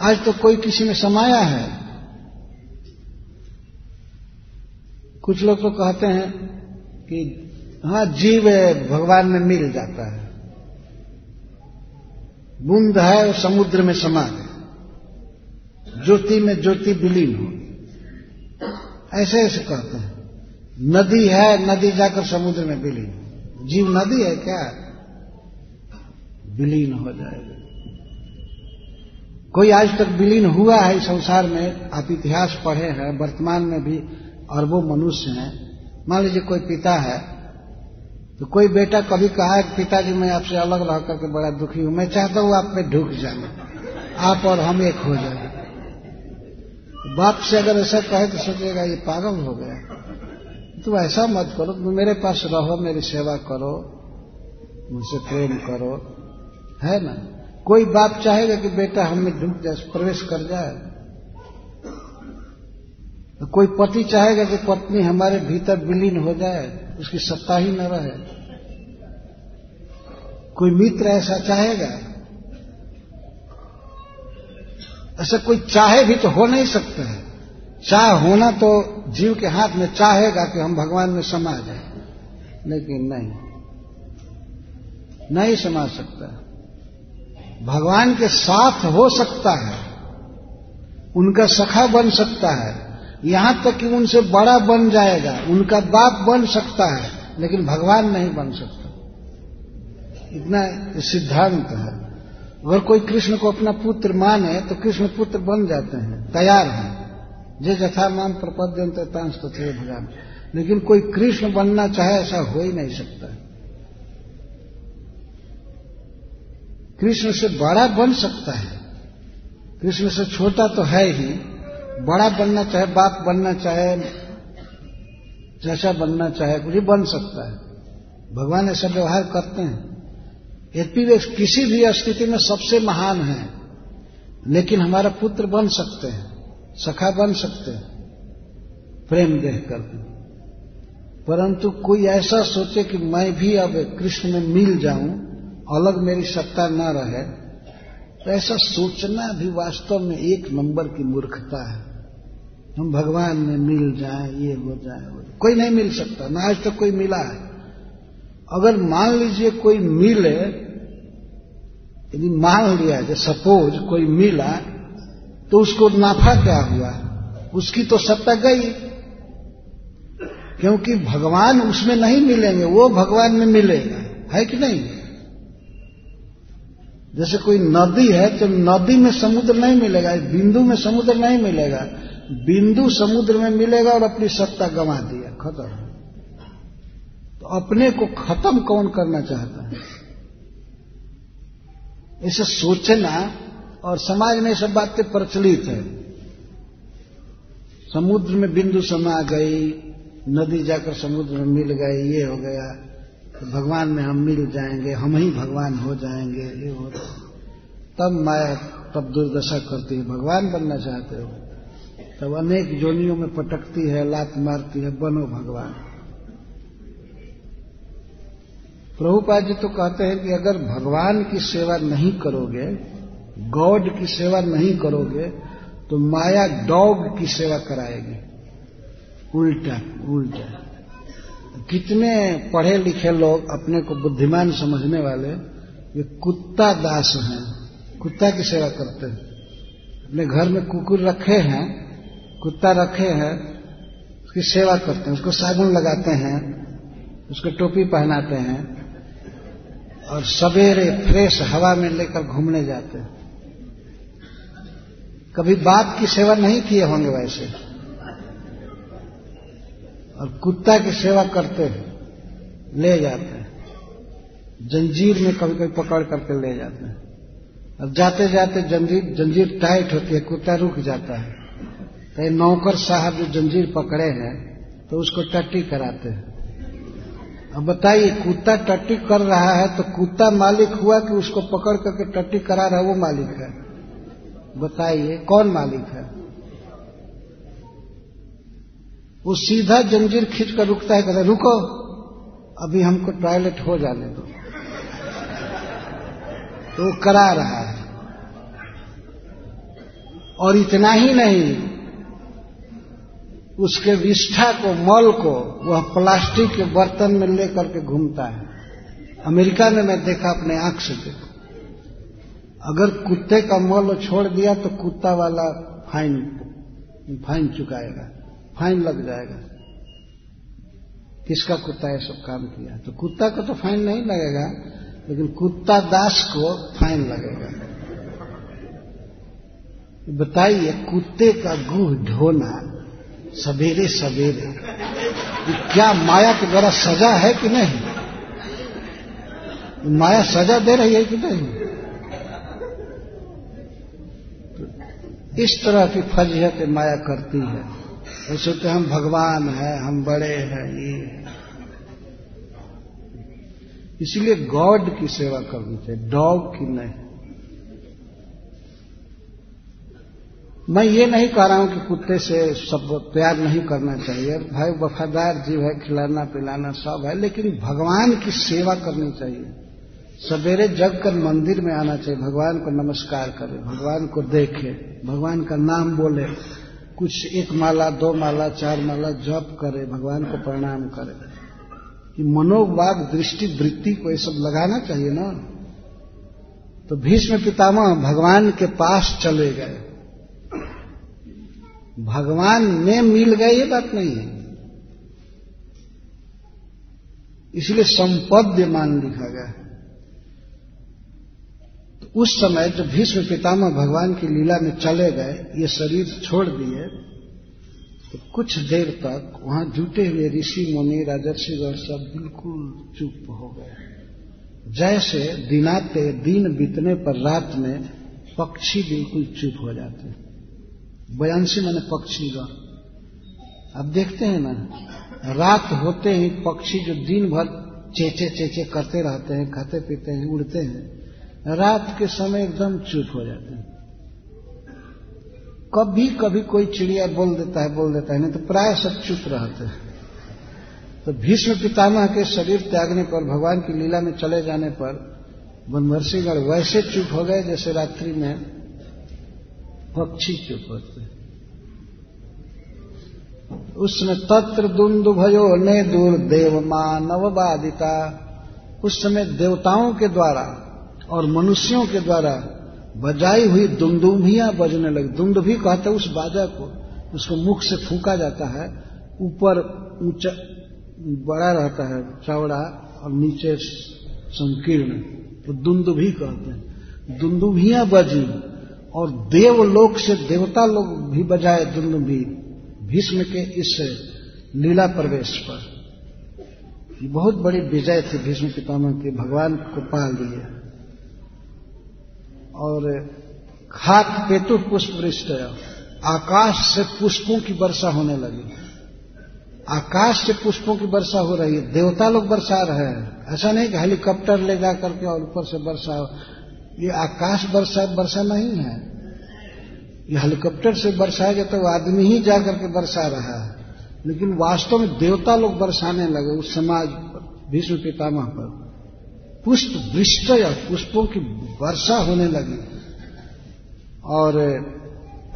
आज तो कोई किसी में समाया है। कुछ लोग तो कहते हैं कि हाँ जीव भगवान में मिल जाता है। बूंद है और समुद्र में समा गए ज्योति में ज्योति विलीन हो ऐसे ऐसे कहते हैं। नदी है, नदी जाकर समुद्र में विलीन जीव नदी है क्या? विलीन हो जाएगा। कोई आज तक विलीन हुआ है इस संसार में? आप इतिहास पढ़े हैं, वर्तमान में भी अरबों मनुष्य हैं। मान लीजिए कोई पिता है तो कोई बेटा कभी कहा है पिताजी, मैं आपसे अलग रह करके बड़ा दुखी हूँ, मैं चाहता हूँ आप पे ढुक जाए, आप और हम एक हो जाए। बाप से अगर ऐसा कहे तो सोचेगा ये पागल हो गया। तो ऐसा मत करो तुम मेरे पास रहो, मेरी सेवा करो, मुझसे प्रेम करो, है ना? कोई बाप चाहेगा कि बेटा हमें डूब जाए, प्रवेश कर जाए। तो कोई पति चाहेगा कि पत्नी हमारे भीतर विलीन हो जाए, उसकी सत्ता ही न रहे। कोई मित्र ऐसा चाहेगा? ऐसा कोई चाहे भी तो हो नहीं सकता है। चाह होना तो जीव के हाथ में चाहेगा कि हम भगवान में समा जाए, लेकिन नहीं। नहीं समा सकता। भगवान के साथ हो सकता है, उनका सखा बन सकता है, यहाँ तक कि उनसे बड़ा बन जाएगा, उनका बाप बन सकता है, लेकिन भगवान नहीं बन सकता। इतना सिद्धांत है। अगर कोई कृष्ण को अपना पुत्र माने तो कृष्ण पुत्र बन जाते हैं, तैयार हैं। जे जथा नाम प्रपद्यंत भगवान लेकिन कोई कृष्ण बनना चाहे, ऐसा हो ही नहीं सकता। कृष्ण से बड़ा बन सकता है। कृष्ण से छोटा तो है ही। बड़ा बनना चाहे, बाप बनना चाहे जैसा बनना चाहे, कुछ बन सकता है। भगवान ऐसा व्यवहार करते हैं। यद्यपि वे किसी भी स्थिति में सबसे महान हैं, लेकिन हमारा पुत्र बन सकते हैं, सखा बन सकते हैं, प्रेम देह कर। परंतु कोई ऐसा सोचे कि मैं भी अब कृष्ण में मिल जाऊँ अलग मेरी सत्ता न रहे तो ऐसा सोचना भी वास्तव में एक नंबर की मूर्खता है। हम भगवान में मिल जाए, ये हो जाए जाए। कोई नहीं मिल सकता, ना आज तक तो कोई मिला है। अगर मान लीजिए कोई मिले, यदि मान लिया जाए सपोज़ कोई मिला तो उसको नाफा क्या हुआ? उसकी तो सत्ता गई। क्योंकि भगवान उसमें नहीं मिलेंगे, वो भगवान में मिलेगा, है कि नहीं? जैसे कोई नदी है तो नदी में समुद्र नहीं मिलेगा बिंदु में समुद्र नहीं मिलेगा। बिंदु समुद्र में मिलेगा और अपनी सत्ता गंवा दिया खत्म। तो अपने को खत्म कौन करना चाहता है? इसे सोचना और समाज में सब बातें प्रचलित है। समुद्र में बिंदु समा गई, नदी जाकर समुद्र में मिल गई, ये हो गया। तो भगवान में हम मिल जाएँगे, हम ही भगवान हो जाएँगे, ये हो तब माया, तब दुर्दशा करती है। भगवान बनना चाहते हो, तब अनेक जोनियों में पटकती है, लात मारती है, बनो भगवान। प्रभुपाद जी तो कहते हैं कि अगर भगवान की सेवा नहीं करोगे, गॉड की सेवा नहीं करोगे तो माया डॉग की सेवा कराएगी। उल्टा उल्टा। कितने पढ़े लिखे लोग अपने को बुद्धिमान समझने वाले, ये कुत्ता दास हैं। कुत्ता की सेवा करते हैं। अपने घर में कुकुर रखे हैं, कुत्ता रखे हैं, उसकी सेवा करते हैं, उसको साबुन लगाते हैं, उसको टोपी पहनाते हैं और सवेरे फ्रेश हवा में लेकर घूमने जाते हैं। कभी बाप की सेवा नहीं किए होंगे वैसे। और कुत्ता की सेवा करते हैं, ले जाते हैं। जंजीर में कभी कभी पकड़ करके ले जाते हैं। और जाते जाते जंजीर जंजीर टाइट होती है, कुत्ता रुक जाता है। तो नौकर साहब जो जंजीर पकड़े हैं तो उसको टट्टी कराते हैं। अब बताइए, कुत्ता टट्टी कर रहा है तो कुत्ता मालिक हुआ कि उसको पकड़ करके टट्टी करा रहा है, वो मालिक है? बताइए, कौन मालिक है? वो सीधा जंजीर खींच कर रुकता है, कहता रुको, अभी हमको टॉयलेट हो जाने दो। तो वो करा रहा है। और इतना ही नहीं, उसके विष्ठा को, मल को, वह प्लास्टिक के बर्तन में लेकर के घूमता है। अमेरिका में मैं देखा, अपने आँख से देखा। अगर कुत्ते का मल छोड़ दिया तो कुत्ता वाला फाइन फाइन चुकाएगा। फाइन लग जाएगा। किसका कुत्ता ये सब काम किया? तो कुत्ता को तो फाइन नहीं लगेगा, लेकिन कुत्ता दास को फाइन लगेगा। बताइए, कुत्ते का गुह ढोना सवेरे सवेरे क्या माया के द्वारा सजा है कि नहीं? माया सजा दे रही है कि नहीं? इस तरह की फजीहत माया करती है। वैसे तो हम भगवान हैं, हम बड़े हैं, ये। इसलिए गॉड की सेवा करनी चाहिए, डॉग की नहीं। मैं ये नहीं कह रहा हूँ कि कुत्ते से सब प्यार नहीं करना चाहिए। भाई, वफादार जीव है, खिलाना, पिलाना सब है, लेकिन भगवान की सेवा करनी चाहिए। सवेरे जग कर मंदिर में आना चाहिए, भगवान को नमस्कार करे, भगवान को देखे, भगवान का नाम बोले। कुछ एक माला, दो माला, चार माला जप करे, भगवान को प्रणाम करे। कि मनोवाग, दृष्टि, वृत्ति को ये सब लगाना चाहिए ना। तो भीष्म पितामह भगवान के पास चले गए। भगवान में मिल गए, ये बात नहीं है। इसलिए संपद्य मान लिखा गया। उस समय जब भीष्म पितामह भगवान की लीला में चले गए, ये शरीर छोड़ दिए तो कुछ देर तक वहाँ जुटे हुए ऋषि, मुनि राजर्षिगण सब बिल्कुल चुप हो गए। जैसे दिनाते दिन बीतने पर रात में पक्षी बिल्कुल चुप हो जाते हैं। बयांशी मैंने पक्षीगण अब देखते हैं ना, रात होते ही पक्षी जो दिन भर चेचे चेचे करते रहते हैं खाते पीते हैं, उड़ते हैं रात के समय एकदम चुप हो जाते हैं। कभी कभी कोई चिड़िया बोल देता है, बोल देता है, नहीं तो प्राय सब चुप रहते हैं। तो भीष्म पितामह के शरीर त्यागने पर, भगवान की लीला में चले जाने पर बनवर्षीगढ़ वैसे चुप हो गए जैसे रात्रि में पक्षी चुप होते उसमें तत्र दुंदु भयो ने दूर देव मानव बादिता उस समय देवताओं के द्वारा और मनुष्यों के द्वारा बजाई हुई दुमदुमियाँ बजने लगी। दुमदुभी कहते उस बाजा को, उसको मुख से फूका जाता है, ऊपर ऊँचा, बड़ा रहता है, चौड़ा और नीचे संकीर्ण। तो दुंदुभी कहते हैं। दुंदुभियाँ बजी और देवलोक से, देवता लोग भी बजाए दुंदुभी भीष्म के इस लीला प्रवेश पर। बहुत बड़ी विजय थी भीष्म पितामह के। भगवान को पा लिए और खाक पेतु पुष्प वृष्ट आकाश से पुष्पों की वर्षा होने लगी। आकाश से पुष्पों की वर्षा हो रही है। देवता लोग बरसा रहे हैं। ऐसा नहीं कि हेलीकॉप्टर ले जा करके और ऊपर से वर्षा हो। ये आकाश वर्षा वर्षा नहीं है। ये हेलीकॉप्टर से बरसाएगा तो आदमी ही जा करके बरसा रहा है। लेकिन वास्तव में देवता लोग बरसाने लगे उस समाज पर भीष्म पितामह पर। पुष्प वृष्ट पुष्पों की वर्षा होने लगी। और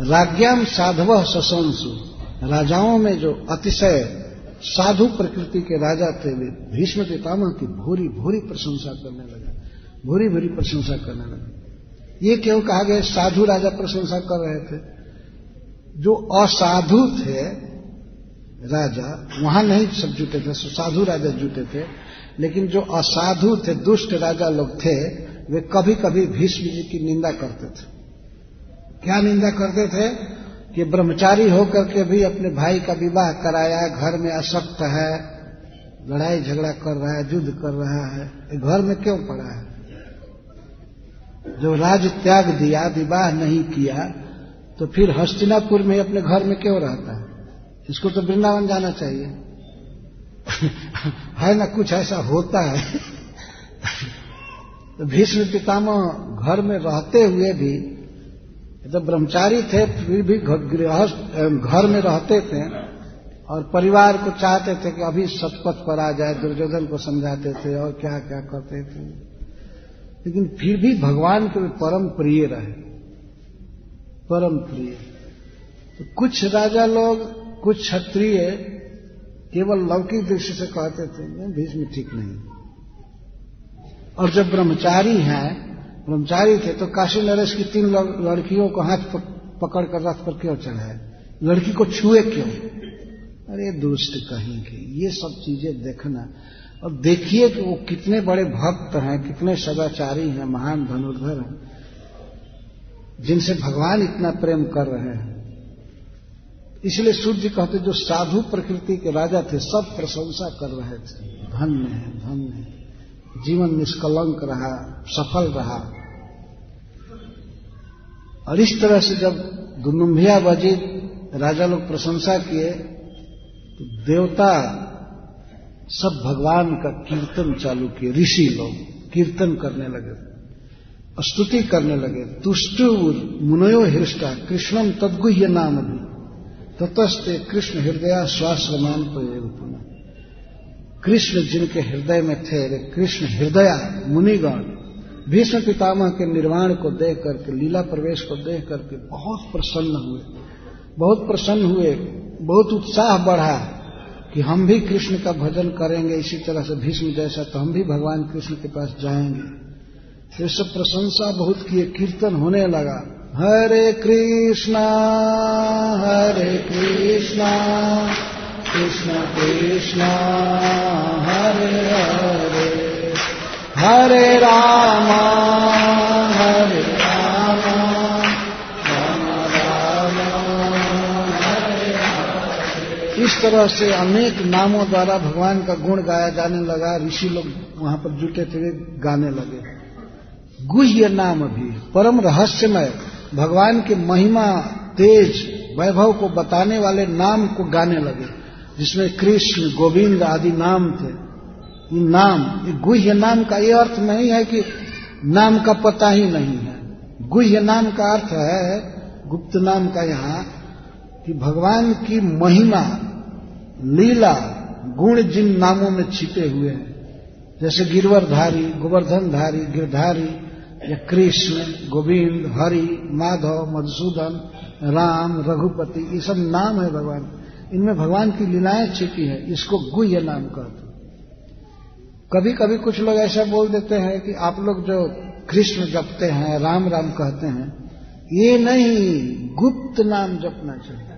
राज्ञाम साधव सशंसु। राजाओं में जो अतिशय साधु प्रकृति के राजा थे, वे भीष्म पितामह की भूरी भूरी प्रशंसा करने लगे। भूरी भूरी प्रशंसा करने लगे। ये क्यों कहा गया? साधु राजा प्रशंसा कर रहे थे। जो असाधु थे राजा, वहाँ नहीं सब जुटे थे, साधु राजा जुटे थे। लेकिन जो असाधु थे, दुष्ट राजा लोग थे, वे कभी कभी भीष्म जी की निंदा करते थे। क्या निंदा करते थे? कि ब्रह्मचारी होकर के भी अपने भाई का विवाह कराया, घर में असक्त है लड़ाई झगड़ा कर रहा है, युद्ध कर रहा है घर में क्यों पड़ा है? जो राज त्याग दिया, विवाह नहीं किया तो फिर हस्तिनापुर में अपने घर में क्यों रहता है? इसको तो वृंदावन जाना चाहिए। है ना, कुछ ऐसा होता है। तो भीष्म पितामह घर में रहते हुए भी तो ब्रह्मचारी थे, फिर भी गृहस्थ घर में रहते थे, और परिवार को चाहते थे कि अभी सतपथ पर आ जाए, दुर्योधन को समझाते थे, और क्या क्या करते थे। लेकिन फिर भी भगवान के परम प्रिय रहे। परम प्रिय। तो कुछ राजा लोग, कुछ क्षत्रिय केवल लौकिक दृष्टि से कहते थे भीष्म ठीक नहीं। और जब ब्रह्मचारी हैं, ब्रह्मचारी थे तो काशी नरेश की तीन लड़कियों को हाथ पकड़ कर रथ पर क्यों चढ़ाए? लड़की को छुए क्यों? अरे, दुष्ट कहेंगे, ये सब चीज़ें देखना। और देखिए कि वो कितने बड़े भक्त हैं, कितने सदाचारी हैं, महान धनुर्धर हैं, जिनसे भगवान इतना प्रेम कर रहे हैं। इसलिए सूर्य कहते, जो साधु प्रकृति के राजा थे, सब प्रशंसा कर रहे थे। धन्य है धन्य है जीवन निष्कलंक रहा, सफल रहा। और इस तरह से जब दुनुम्भिया बजी राजा लोग प्रशंसा किए तो देवता सब भगवान का कीर्तन चालू किए, ऋषि लोग कीर्तन करने लगे, स्तुति करने लगे। तुष्टु मुनयो हृष्टा कृष्णम तदगुह्य नाम भी ततस्ते कृष्ण हृदय स्वाश्रमान तो पुनः कृष्ण जिनके हृदय में थे, वे कृष्ण हृदय, मुनिगण, भीष्म पितामह के निर्वाण को देख करके, लीला प्रवेश को देख करके बहुत प्रसन्न हुए। बहुत प्रसन्न हुए, बहुत उत्साह बढ़ा कि हम भी कृष्ण का भजन करेंगे, इसी तरह से भीष्म जैसा तो हम भी भगवान कृष्ण के पास जाएँगे। तो सब प्रशंसा बहुत किए, कीर्तन होने लगा। हरे कृष्णा हरे कृष्णा, कृष्ण कृष्ण, हरे हरे। हरे राम हरे राम राम राम, हरे इस तरह से अनेक नामों द्वारा भगवान का गुण गाया जाने लगा, ऋषि लोग वहाँ पर जुटे थे गाने लगे। गुह्य नाम भी, परम रहस्यमय। भगवान की महिमा, तेज वैभव को बताने वाले नाम को गाने लगे, जिसमें कृष्ण, गोविंद आदि नाम थे। नाम, ये गुह्य नाम का ये अर्थ नहीं है कि नाम का पता ही नहीं है। गुह्य नाम का अर्थ है, गुप्त नाम का यहाँ, कि भगवान की महिमा, लीला, गुण जिन नामों में छिपे हुए हैं, जैसे गिरवरधारी, गोवर्धनधारी, गिरधारी या कृष्ण, गोविंद, हरि, माधव, मधुसूदन, राम, रघुपति, ये सब नाम है भगवान। इनमें भगवान की लीलाएँ छिपी है, इसको गुह्य नाम कहते कभी कभी कुछ लोग ऐसा बोल देते हैं कि आप लोग जो कृष्ण जपते हैं, राम राम कहते हैं, ये नहीं, गुप्त नाम जपना चाहिए।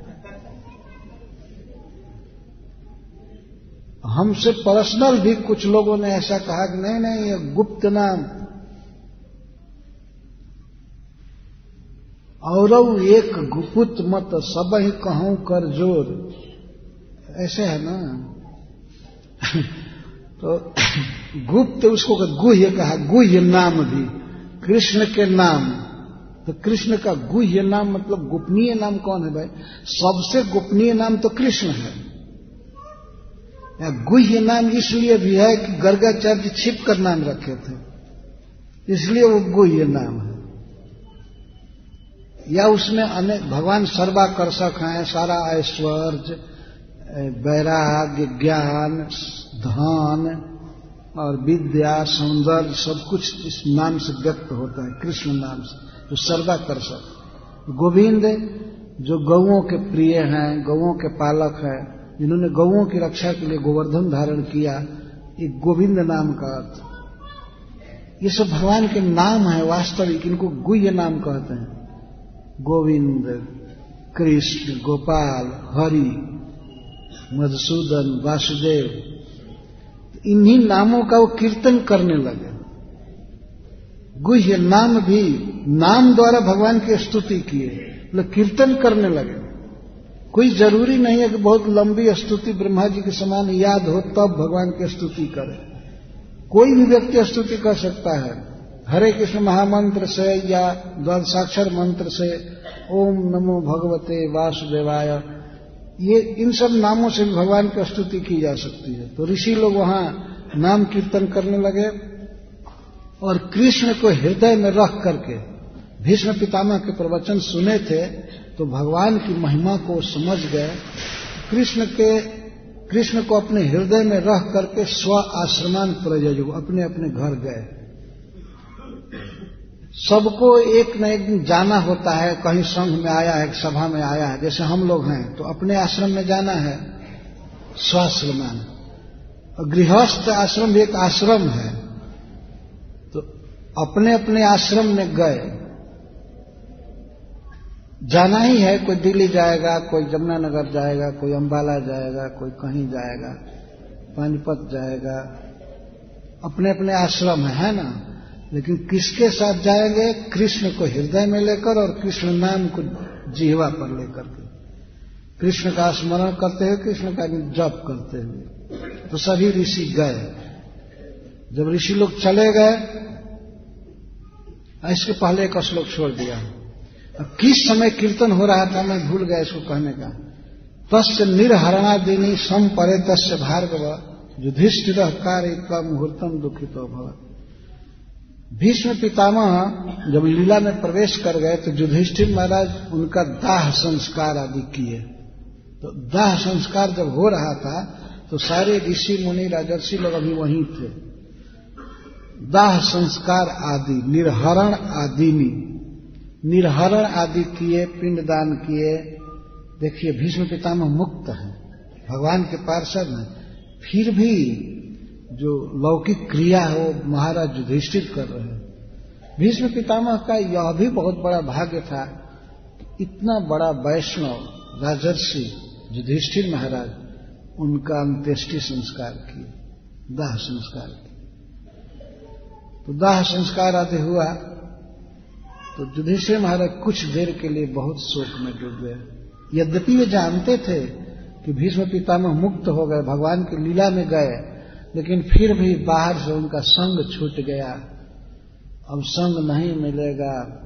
हमसे पर्सनल भी कुछ लोगों ने ऐसा कहा कि नहीं नहीं, ये गुप्त नाम और एक गुपुत मत, सब ही कहूँ कर ज़ोर। ऐसे है ना? तो गुप्त उसको गुह्य कहा, गुह्य नाम भी। कृष्ण के नाम। तो कृष्ण का गुह्य नाम मतलब गोपनीय नाम कौन है भाई? सबसे गोपनीय नाम तो कृष्ण है। गुह्य नाम इसलिए भी है कि गर्गाचार्य छिप कर नाम रखे थे। इसलिए वो गुह्य नाम है। या उसमें अनेक भगवान सर्वाकर्षक हैं, सारा ऐश्वर्य वैराग्य, ज्ञान, धन और विद्या, सौंदर्य, सब कुछ इस नाम से व्यक्त होता है, कृष्ण नाम से, जो सर्वाकर्षक गोविंद, जो गौओं के प्रिय हैं, गौओं के पालक हैं, जिन्होंने गौओं की रक्षा के लिए गोवर्धन धारण किया, ये गोविंद नाम का अर्थ। ये सब भगवान के नाम है, वास्तविक, इनको गुह्य नाम कहते हैं। गोविंद, कृष्ण, गोपाल, हरि, मधुसूदन, वासुदेव, इन्हीं नामों का वो कीर्तन करने लगे। गुह्य नाम भी नाम द्वारा भगवान की स्तुति किए मतलब कीर्तन करने लगे। कोई ज़रूरी नहीं है कि बहुत लंबी स्तुति ब्रह्मा जी के समान याद हो, तब भगवान की स्तुति करे। कोई भी व्यक्ति स्तुति कर सकता है। हरे कृष्ण महामंत्र से या द्वादशाक्षर मंत्र से, ओम नमो भगवते वासुदेवाय। ये, इन सब नामों से भी भगवान की स्तुति की जा सकती है। तो ऋषि लोग वहाँ नाम कीर्तन करने लगे और कृष्ण को हृदय में रख करके भीष्म पितामह के प्रवचन सुने थे तो भगवान की महिमा को समझ गए। कृष्ण के, कृष्ण को अपने हृदय में रह करके स्व आश्रमान प्रयोजक अपने अपने घर गए। सबको एक न एक दिन जाना होता है कहीं संघ में आया है सभा में आया है जैसे हम लोग हैं तो अपने आश्रम में जाना है स्वाश्रमान और गृहस्थ आश्रम भी एक आश्रम है तो अपने अपने आश्रम में गए। जाना ही है कोई दिल्ली जाएगा कोई जमुनानगर जाएगा कोई अंबाला जाएगा कोई कहीं जाएगा पानीपत जाएगा। अपने अपने आश्रम है, है ना? लेकिन किसके साथ जाएँगे? कृष्ण को हृदय में लेकर और कृष्ण नाम को जीवा पर लेकर के। कृष्ण का स्मरण करते हुए, कृष्ण का जप करते हुए। तो सभी ऋषि गए। जब ऋषि लोग चले गए, इसके पहले एक श्लोक छोड़ दिया। अब किस समय कीर्तन हो रहा था, मैं भूल गया इसको कहने का। तस्य निर्हरणादिनी सम परे तस्य भार्गव। युधिष्ठिर कार्य मुहूर्तम दुखित भवत। भीष्म पितामह जब लीला में प्रवेश कर गए तो युधिष्ठिर महाराज उनका दाह संस्कार आदि किए। तो दाह संस्कार जब हो रहा था तो सारे ऋषि, मुनि, राजर्षि लोग अभी वहीं थे। दाह संस्कार आदि, निर्हरण आदिनी निर्हरण आदि किए पिंडदान किए। देखिए, भीष्म पितामह मुक्त है। भगवान के पार्षद हैं। फिर भी जो लौकिक क्रिया है, वो महाराज युधिष्ठिर कर रहे हैं। भीष्म पितामह का यह भी बहुत बड़ा भाग्य था। इतना बड़ा वैष्णव, राजर्षि, युधिष्ठिर महाराज, उनका अंत्येष्टि संस्कार किए, दाह संस्कार किए। तो दाह संस्कार आदि हुआ तो युधिष्ठिर महाराज कुछ देर के लिए बहुत शोक में डूब गए। यद्यपि वे जानते थे कि भीष्म पितामह मुक्त हो गए, भगवान की लीला में गए लेकिन फिर भी बाहर से उनका संग छूट गया। अब संग नहीं मिलेगा।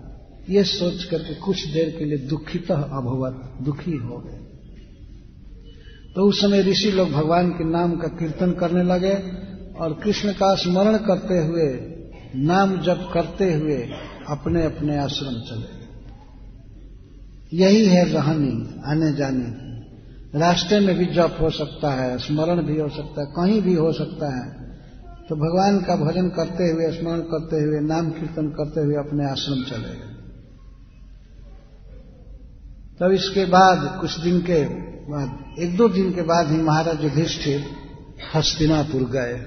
ये सोच करके कुछ देर के लिए दुखित अभवत, दुखी हो गए। तो उस समय ऋषि लोग भगवान के नाम का कीर्तन करने लगे और कृष्ण का स्मरण करते हुए, नाम जप करते हुए अपने अपने आश्रम चले यही है रहनी आने जाने की। रास्ते में भी जप हो सकता है, स्मरण भी हो सकता है, कहीं भी हो सकता है। तो भगवान का भजन करते हुए, स्मरण करते हुए, नाम कीर्तन करते हुए अपने आश्रम चले गए। तब इसके बाद, कुछ दिन के बाद, एक दो दिन के बाद ही महाराज युधिष्ठिर हस्तिनापुर गए,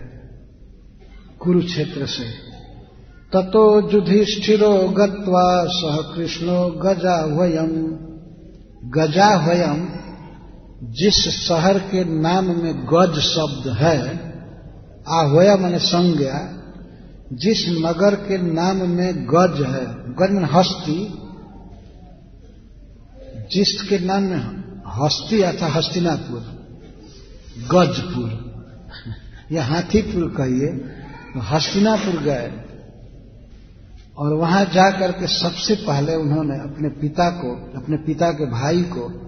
कुरुक्षेत्र से। ततो युधिष्ठिरो गत्वा सह कृष्णो गजा वयम गजा वयम जिस शहर के नाम में गज शब्द है आहोया मैंने संज्ञा, जिस नगर के नाम में गज है गज में हस्ती जिसके नाम में हस्ती आता हस्तिनापुर, गजपुर, या हाथीपुर कहिए तो हस्तिनापुर गए। और वहाँ जाकर के सबसे पहले उन्होंने अपने पिता को, अपने पिता के भाई को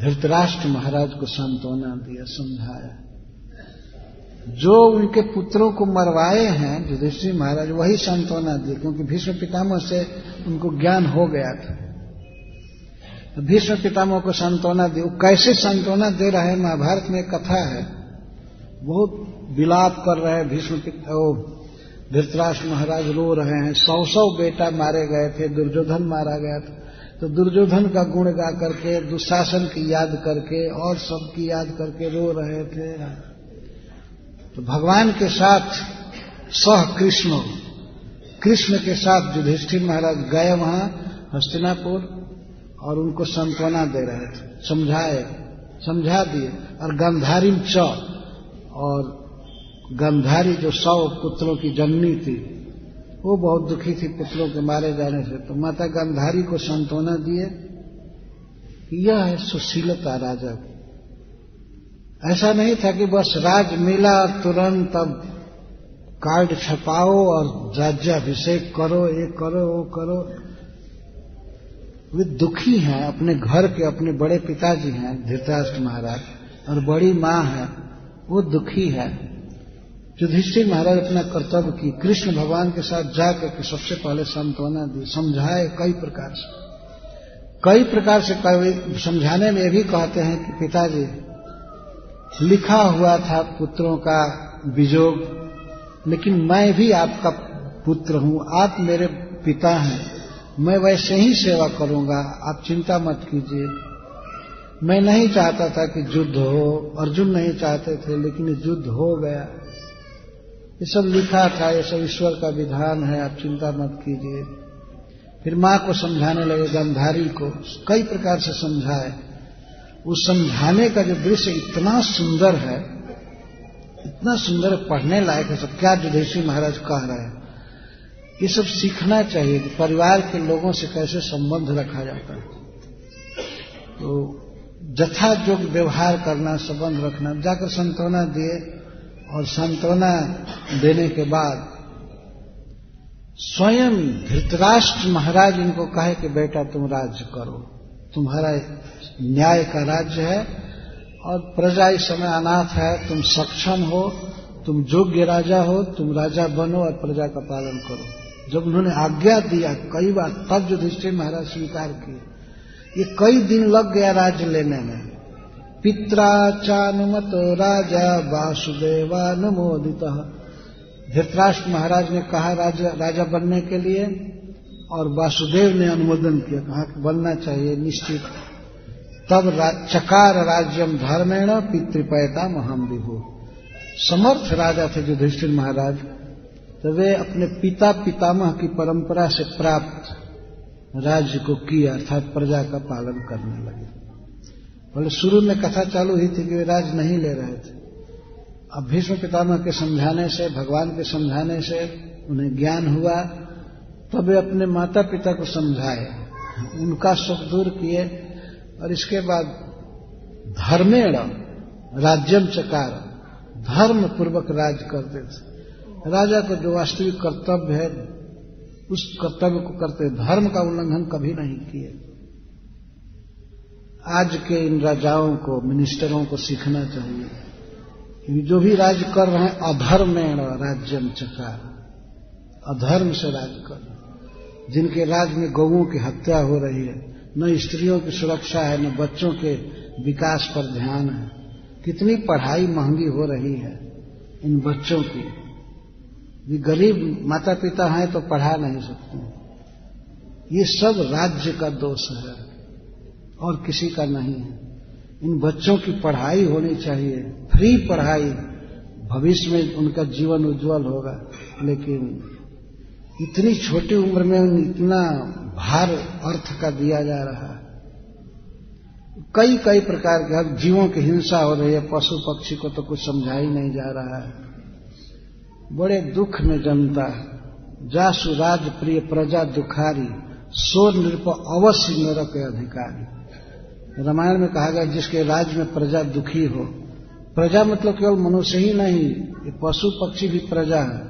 धृतराष्ट्र महाराज को सांत्वना दिया, समझाया। जो उनके पुत्रों को मरवाए हैं, युधिष्ठिर महाराज, वही सांत्वना दी क्योंकि भीष्म पितामह से उनको ज्ञान हो गया था। तो भीष्म पितामह को सांत्वना दी वो कैसे सांत्वना दे रहे हैं? महाभारत में कथा है। बहुत विलाप कर रहे हैं भीष्म धृतराष्ट्र महाराज रो रहे हैं। सौ सौ बेटा मारे गए थे, दुर्योधन मारा गया था। तो दुर्योधन का गुण गा करके, दुशासन की याद करके, और सबकी याद करके रो रहे थे। तो भगवान के साथ सह कृष्ण कृष्ण के साथ युधिष्ठिर महाराज गए वहाँ, हस्तिनापुर, और उनको सांत्वना दे रहे थे। समझाए, समझा दिए। और गंधारी च, और गंधारी जो सौ पुत्रों की जननी थी वो बहुत दुखी थी पुत्रों के मारे जाने से। तो माता गंधारी को सांत्वना दिए यह है सुशीलता राजा की। ऐसा नहीं था कि बस राज मिला तुरंत अब कार्ड छपाओ और राज्याभिषेक करो, ये करो, वो करो। वे दुखी हैं, अपने घर के अपने बड़े पिताजी हैं, धृतराष्ट्र महाराज, और बड़ी माँ है, वो दुखी है। युधिष्ठिर महाराज अपना कर्तव्य की, कृष्ण भगवान के साथ जाकर के सबसे पहले सांत्वना दी, समझाए कई प्रकार से। कई प्रकार से समझाने में भी कहते हैं कि पिताजी, लिखा हुआ था पुत्रों का विजोग, लेकिन मैं भी आपका पुत्र हूँ, आप मेरे पिता हैं, मैं वैसे ही सेवा करूँगा, आप चिंता मत कीजिए। मैं नहीं चाहता था कि युद्ध हो, अर्जुन नहीं चाहते थे, लेकिन युद्ध हो गया। ये सब लिखा था, ये सब ईश्वर का विधान है, आप चिंता मत कीजिए। फिर माँ को समझाने लगे, गंधारी को, कई प्रकार से समझाए। उस समझाने का जो दृश्य इतना सुंदर है, इतना सुंदर पढ़ने लायक है, सब क्या युधिष्ठिर महाराज कह रहे हैं। ये सब सीखना चाहिए कि परिवार के लोगों से कैसे संबंध रखा जाता है। तो जथा व्यवहार करना, संबंध रखना, जाकर संतोना दिए। और सांत्वना देने के बाद स्वयं धृतराष्ट्र महाराज इनको कहे कि बेटा तुम राज्य करो। तुम्हारा न्याय का राज्य है और प्रजा इस समय अनाथ है। तुम सक्षम हो, तुम योग्य राजा हो, तुम राजा बनो और प्रजा का पालन करो। जब उन्होंने आज्ञा दिया, कई बार तब युधिष्ठिर महाराज स्वीकार किए। ये कई दिन लग गया राज्य लेने में। पित्राचानुमतो राजा वासुदेवानुमोदित। धृतराष्ट्र महाराज ने कहा राजा, राजा बनने के लिए और वासुदेव ने अनुमोदन किया कहा कि बनना चाहिए निश्चित। तब रा, चकार राज्यम धर्मेण पितृपयता महाम विभु। समर्थ राजा थे युधिष्ठिर महाराज तो वे अपने पिता पितामह की परंपरा से प्राप्त राज्य को किया अर्थात प्रजा का पालन करने लगे। बोले, शुरू में कथा चालू हुई थी कि वे राज नहीं ले रहे थे। अब भीष्म पितामह के समझाने से, भगवान के समझाने से उन्हें ज्ञान हुआ, तब वे अपने माता पिता को समझाए। उनका सुख दूर किए और इसके बाद धर्मेण राज्यम चकार धर्म पूर्वक राज करते थे राजा को जो वास्तविक कर्तव्य है, उस कर्तव्य को करते, धर्म का उल्लंघन कभी नहीं किए। आज के इन राजाओं को मिनिस्टरों को सीखना चाहिए। जो भी राज्य कर रहे हैं अधर्मेण राज्यम चकार। अधर्म से राज कर। जिनके राज्य में गौओं की हत्या हो रही है, न स्त्रियों की सुरक्षा है, न बच्चों के विकास पर ध्यान है। कितनी पढ़ाई महँगी हो रही है इन बच्चों की। भी गरीब माता पिता हैं तो पढ़ा नहीं सकते। ये सब राज्य का दोष है। और किसी का नहीं। है इन बच्चों की पढ़ाई होनी चाहिए। फ्री पढ़ाई। भविष्य में उनका जीवन उज्जवल होगा। लेकिन इतनी छोटी उम्र में इतना भार अर्थ का दिया जा रहा है। कई कई प्रकार के अब जीवों की हिंसा हो रही है। पशु पक्षी को तो कुछ समझा ही नहीं जा रहा है। बड़े दुख में जनता जासु राज प्रिय प्रजा दुखारी, सो नृप अवश्य नरक अधिकारी। रामायण में कहा गया, जिसके राज्य में प्रजा दुखी हो। प्रजा मतलब केवल मनुष्य ही नहीं पशु पक्षी भी प्रजा है।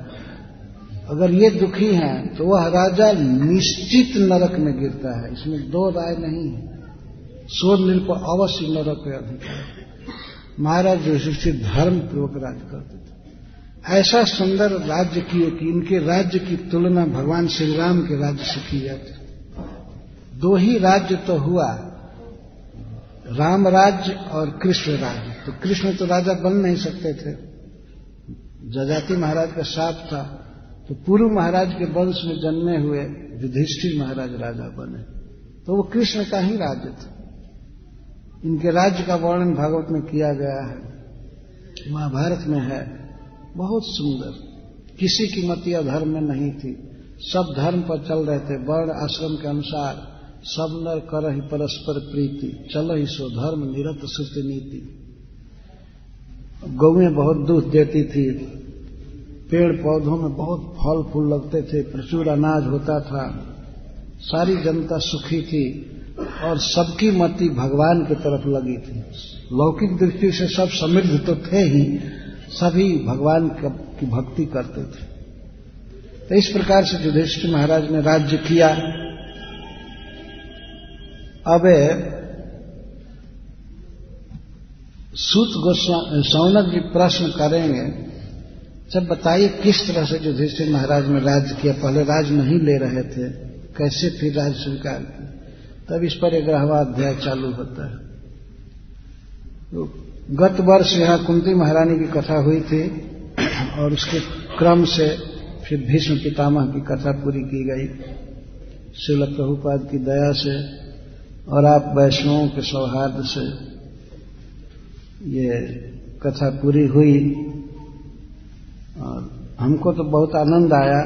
अगर ये दुखी हैं तो वह राजा निश्चित नरक में गिरता है। इसमें दो राय नहीं है। सो नृप अवश्य नरक अधिकार महाराज युधिष्ठिर धर्म पूर्वक राज्य करते थे। ऐसा सुंदर राज्य किए कि इनके राज्य की तुलना भगवान श्री राम के राज्य से की जाती दो ही राज्य तो हुआ राम राज्य और कृष्ण राज्य तो कृष्ण तो राजा बन नहीं सकते थे। जजाति महाराज का साथ था। तो पूर्व महाराज के वंश में जन्मे हुए युधिष्ठिर महाराज राजा बने। तो वो कृष्ण का ही राज्य था। इनके राज्य का वर्णन भागवत में किया गया है। महाभारत में है। बहुत सुंदर। किसी की मति अधर्म में नहीं थी। सब धर्म पर चल रहे थे। वर्ण आश्रम के अनुसार। सब नर ही परस्पर प्रीति चलो सो धर्म निरत सुत नीति। गौएँ बहुत दूध देती थी। पेड़ पौधों में बहुत फल फूल लगते थे, प्रचुर अनाज होता था। सारी जनता सुखी थी और सबकी मति भगवान की तरफ़ लगी थी। लौकिक दृष्टि से सब समृद्ध तो थे ही, सभी भगवान की भक्ति करते थे। तो इस प्रकार से युधिष्ठिर महाराज ने राज्य किया। अब सूत सौनक जी प्रश्न करेंगे जब बताइए किस तरह से युधिष्ठिर महाराज ने राज्य किया? पहले राज नहीं ले रहे थे, कैसे फिर राज स्वीकार किया? तब इस पर ग्यारहवा अध्याय चालू होता है। तो गत वर्ष यहाँ कुंती महारानी की कथा हुई थी, और उसके क्रम से फिर भीष्म पितामह की कथा पूरी की गई। शिल प्रभुपाद की दया से और आप वैष्णवों के सौहार्द से ये कथा पूरी हुई और हमको तो बहुत आनंद आया,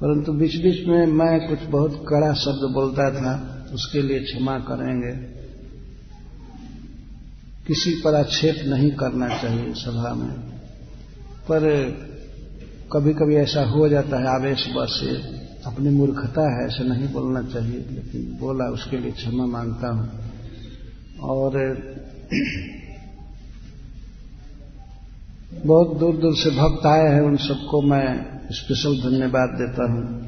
परंतु बीच बीच में मैं कुछ बहुत कड़ा शब्द बोलता था, उसके लिए क्षमा करेंगे। किसी पर आक्षेप नहीं करना चाहिए सभा में, पर कभी कभी ऐसा हो जाता है आवेश बस अपनी मूर्खता है, ऐसे नहीं बोलना चाहिए, लेकिन बोला, उसके लिए क्षमा माँगता हूँ। और, बहुत दूर दूर से भक्त आए हैं, उन सबको मैं स्पेशल धन्यवाद देता हूँ।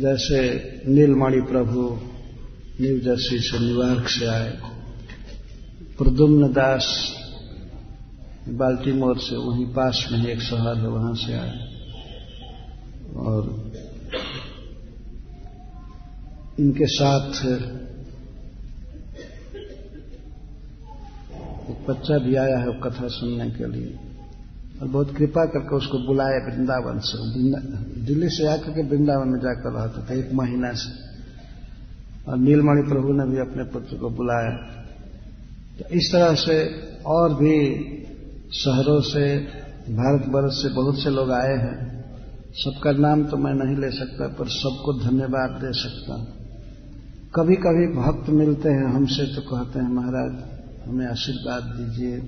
जैसे नीलमणि प्रभु न्यू जर्सी से न्यूयॉर्क से आए प्रदुम्न दास, बाल्टीमोर से, वहीं पास में एक शहर है, वहाँ से आए। और इनके साथ एक बच्चा भी आया है कथा सुनने के लिए। और बहुत कृपा करके उसको बुलाया वृंदावन से। दिल्ली से आकर के वृंदावन में जाकर रहता था एक महीना से। और नीलमणि प्रभु ने भी अपने पुत्र को बुलाया। तो इस तरह से और भी शहरों से, भारतवर्ष से बहुत से लोग आए हैं। सबका नाम तो मैं नहीं ले सकता, पर सबको धन्यवाद दे सकता कभी कभी भक्त मिलते हैं हमसे तो कहते हैं, महाराज, हमें आशीर्वाद दीजिए।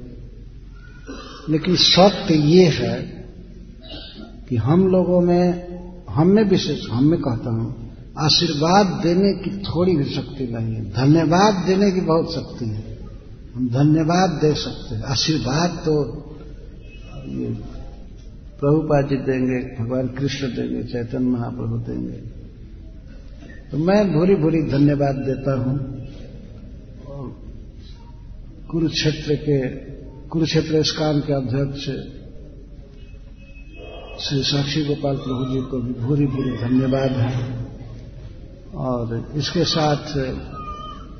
लेकिन सत्य ये है कि हम लोगों में, हम में विशेष, हम में कहता हूँ, आशीर्वाद देने की थोड़ी भी शक्ति नहीं है। धन्यवाद देने की बहुत शक्ति है। हम धन्यवाद दे सकते हैं। आशीर्वाद तो प्रभुपा जी देंगे, भगवान कृष्ण देंगे, चैतन्य महाप्रभु देंगे। तो मैं भूरी भूरी धन्यवाद देता हूँ। कुरुक्षेत्र के, कुरुक्षेत्र स्कान के अध्यक्ष श्री साक्षी गोपाल प्रभु जी को भी भूरी भूरी धन्यवाद है। और इसके साथ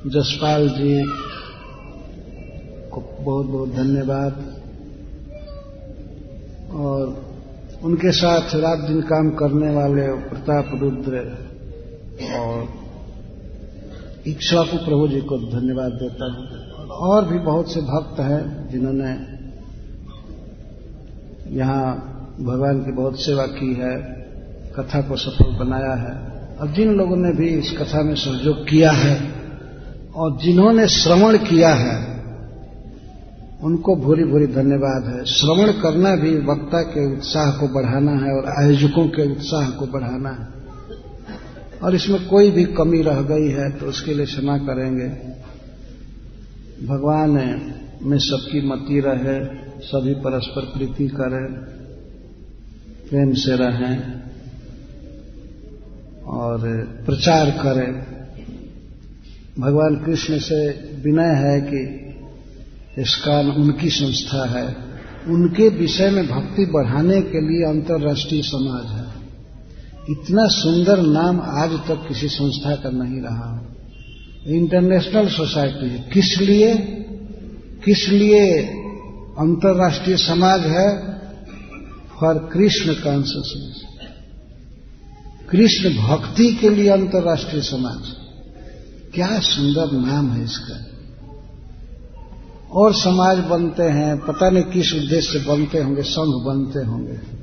जसपाल जी को बहुत बहुत धन्यवाद। और उनके साथ रात दिन काम करने वाले प्रताप रुद्र और इक्ष्वाकु प्रभु जी को धन्यवाद देता हूँ। और भी बहुत से भक्त हैं जिन्होंने यहाँ भगवान की बहुत सेवा की है, कथा को सफल बनाया है। और जिन लोगों ने भी इस कथा में सहयोग किया है और जिन्होंने श्रवण किया है, उनको भूरी भूरी धन्यवाद है। श्रवण करना भी वक्ता के उत्साह को बढ़ाना है और आयोजकों के उत्साह को बढ़ाना है। और इसमें कोई भी कमी रह गई है तो उसके लिए क्षमा करेंगे। भगवान है, में सबकी मति रहे, सभी परस्पर प्रीति करें, प्रेम से रहें और प्रचार करें। भगवान कृष्ण से विनय है कि इसका उनकी संस्था है। उनके विषय में भक्ति बढ़ाने के लिए अंतर्राष्ट्रीय समाज है। इतना सुंदर नाम आज तक किसी संस्था का नहीं रहा। इंटरनेशनल सोसाइटी है। किस लिए? किस लिए अंतर्राष्ट्रीय समाज है? फॉर कृष्ण कॉन्सियसनेस कृष्ण भक्ति के लिए अंतर्राष्ट्रीय समाज। क्या सुंदर नाम है इसका। और समाज बनते हैं, पता नहीं किस उद्देश्य से बनते होंगे, संघ बनते होंगे।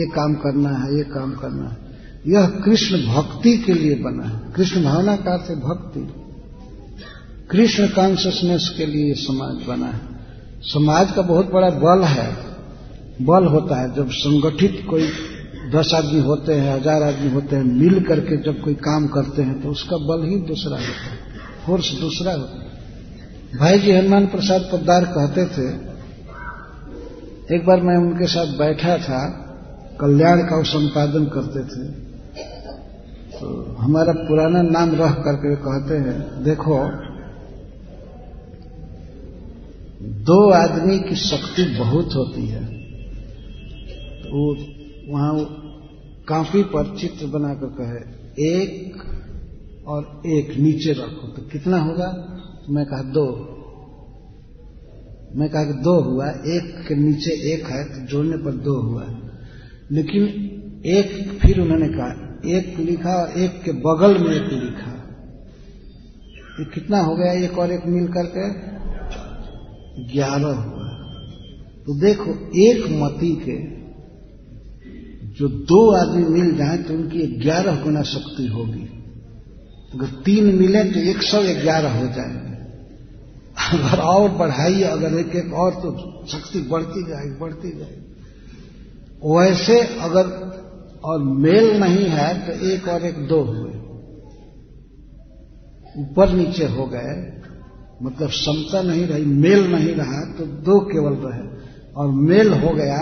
ये काम करना है, ये काम करना है। यह कृष्ण भक्ति के लिए बना है। कृष्ण भावना का अर्थ भक्ति। कृष्ण कॉन्सियसनेस के लिए समाज बना है। समाज का बहुत बड़ा बल है। बल होता है जब संगठित कोई दस आदमी होते हैं, हज़ार आदमी होते हैं, मिल करके जब कोई काम करते हैं तो उसका बल ही दूसरा होता है। फोर्स दूसरा होता है। भाई जी हनुमान प्रसाद पद्दार कहते थे, एक बार मैं उनके साथ बैठा था, कल्याण का संपादन करते थे। तो हमारा पुराना नाम रह करके कहते हैं, देखो, दो आदमी की शक्ति बहुत होती है। तो वो वहाँ काफ़ी पर चित्र बनाकर कहे, एक और एक नीचे रखो तो कितना होगा? तो मैं कहा, दो। मैं कहा कि दो हुआ, एक के नीचे एक है तो जोड़ने पर दो हुआ। लेकिन एक फिर उन्होंने कहा एक लिखा और एक के बगल में एक लिखा। ये कितना हो गया एक और एक मिल करके? ग्यारह हुआ। तो देखो, एक मती के जो दो आदमी मिल जाए तो उनकी ग्यारह गुना शक्ति होगी। अगर तीन मिले तो एक सौ ग्यारह हो जाएँगे। अगर और बढ़ाइए, अगर एक एक और तो शक्ति बढ़ती जाएगी बढ़ती जाएगी वैसे अगर और मेल नहीं है तो एक और एक दो हुए। ऊपर नीचे हो गए मतलब समता नहीं रही, मेल नहीं रहा तो दो केवल रहे और मेल हो गया,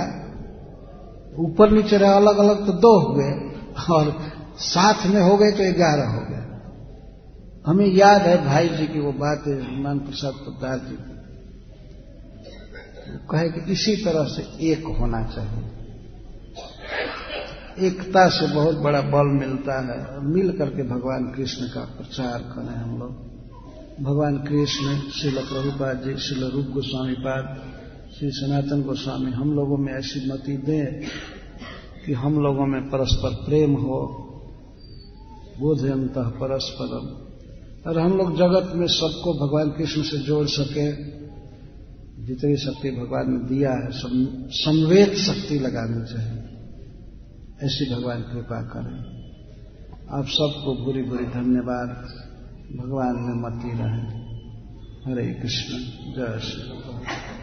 ऊपर नीचे रहे अलग अलग तो दो हुए, और साथ में हो गए तो ग्यारह हो गए। हमें याद है भाई जी की वो बात है हनुमान प्रसाद पद्दार जी की। कहे कि इसी तरह से एक होना चाहिए। एकता से बहुत बड़ा बल मिलता है। और मिल करके भगवान कृष्ण का प्रचार करें हम लोग। भगवान कृष्ण शिल प्रभुपाद जी शिल रूप गोस्वामी पाद, श्री सनातन गोस्वामी, हम लोगों में ऐसी मति दें कि हम लोगों में परस्पर प्रेम हो, बोधयंत परस्परम। और हम लोग जगत में सबको भगवान कृष्ण से जोड़ सके। जितनी शक्ति भगवान ने दिया है संवेद शक्ति लगानी चाहिए। ऐसी भगवान कृपा करें। आप सबको बुरी बुरी धन्यवाद। भगवान में मती रहे। हरे कृष्ण। जय श्री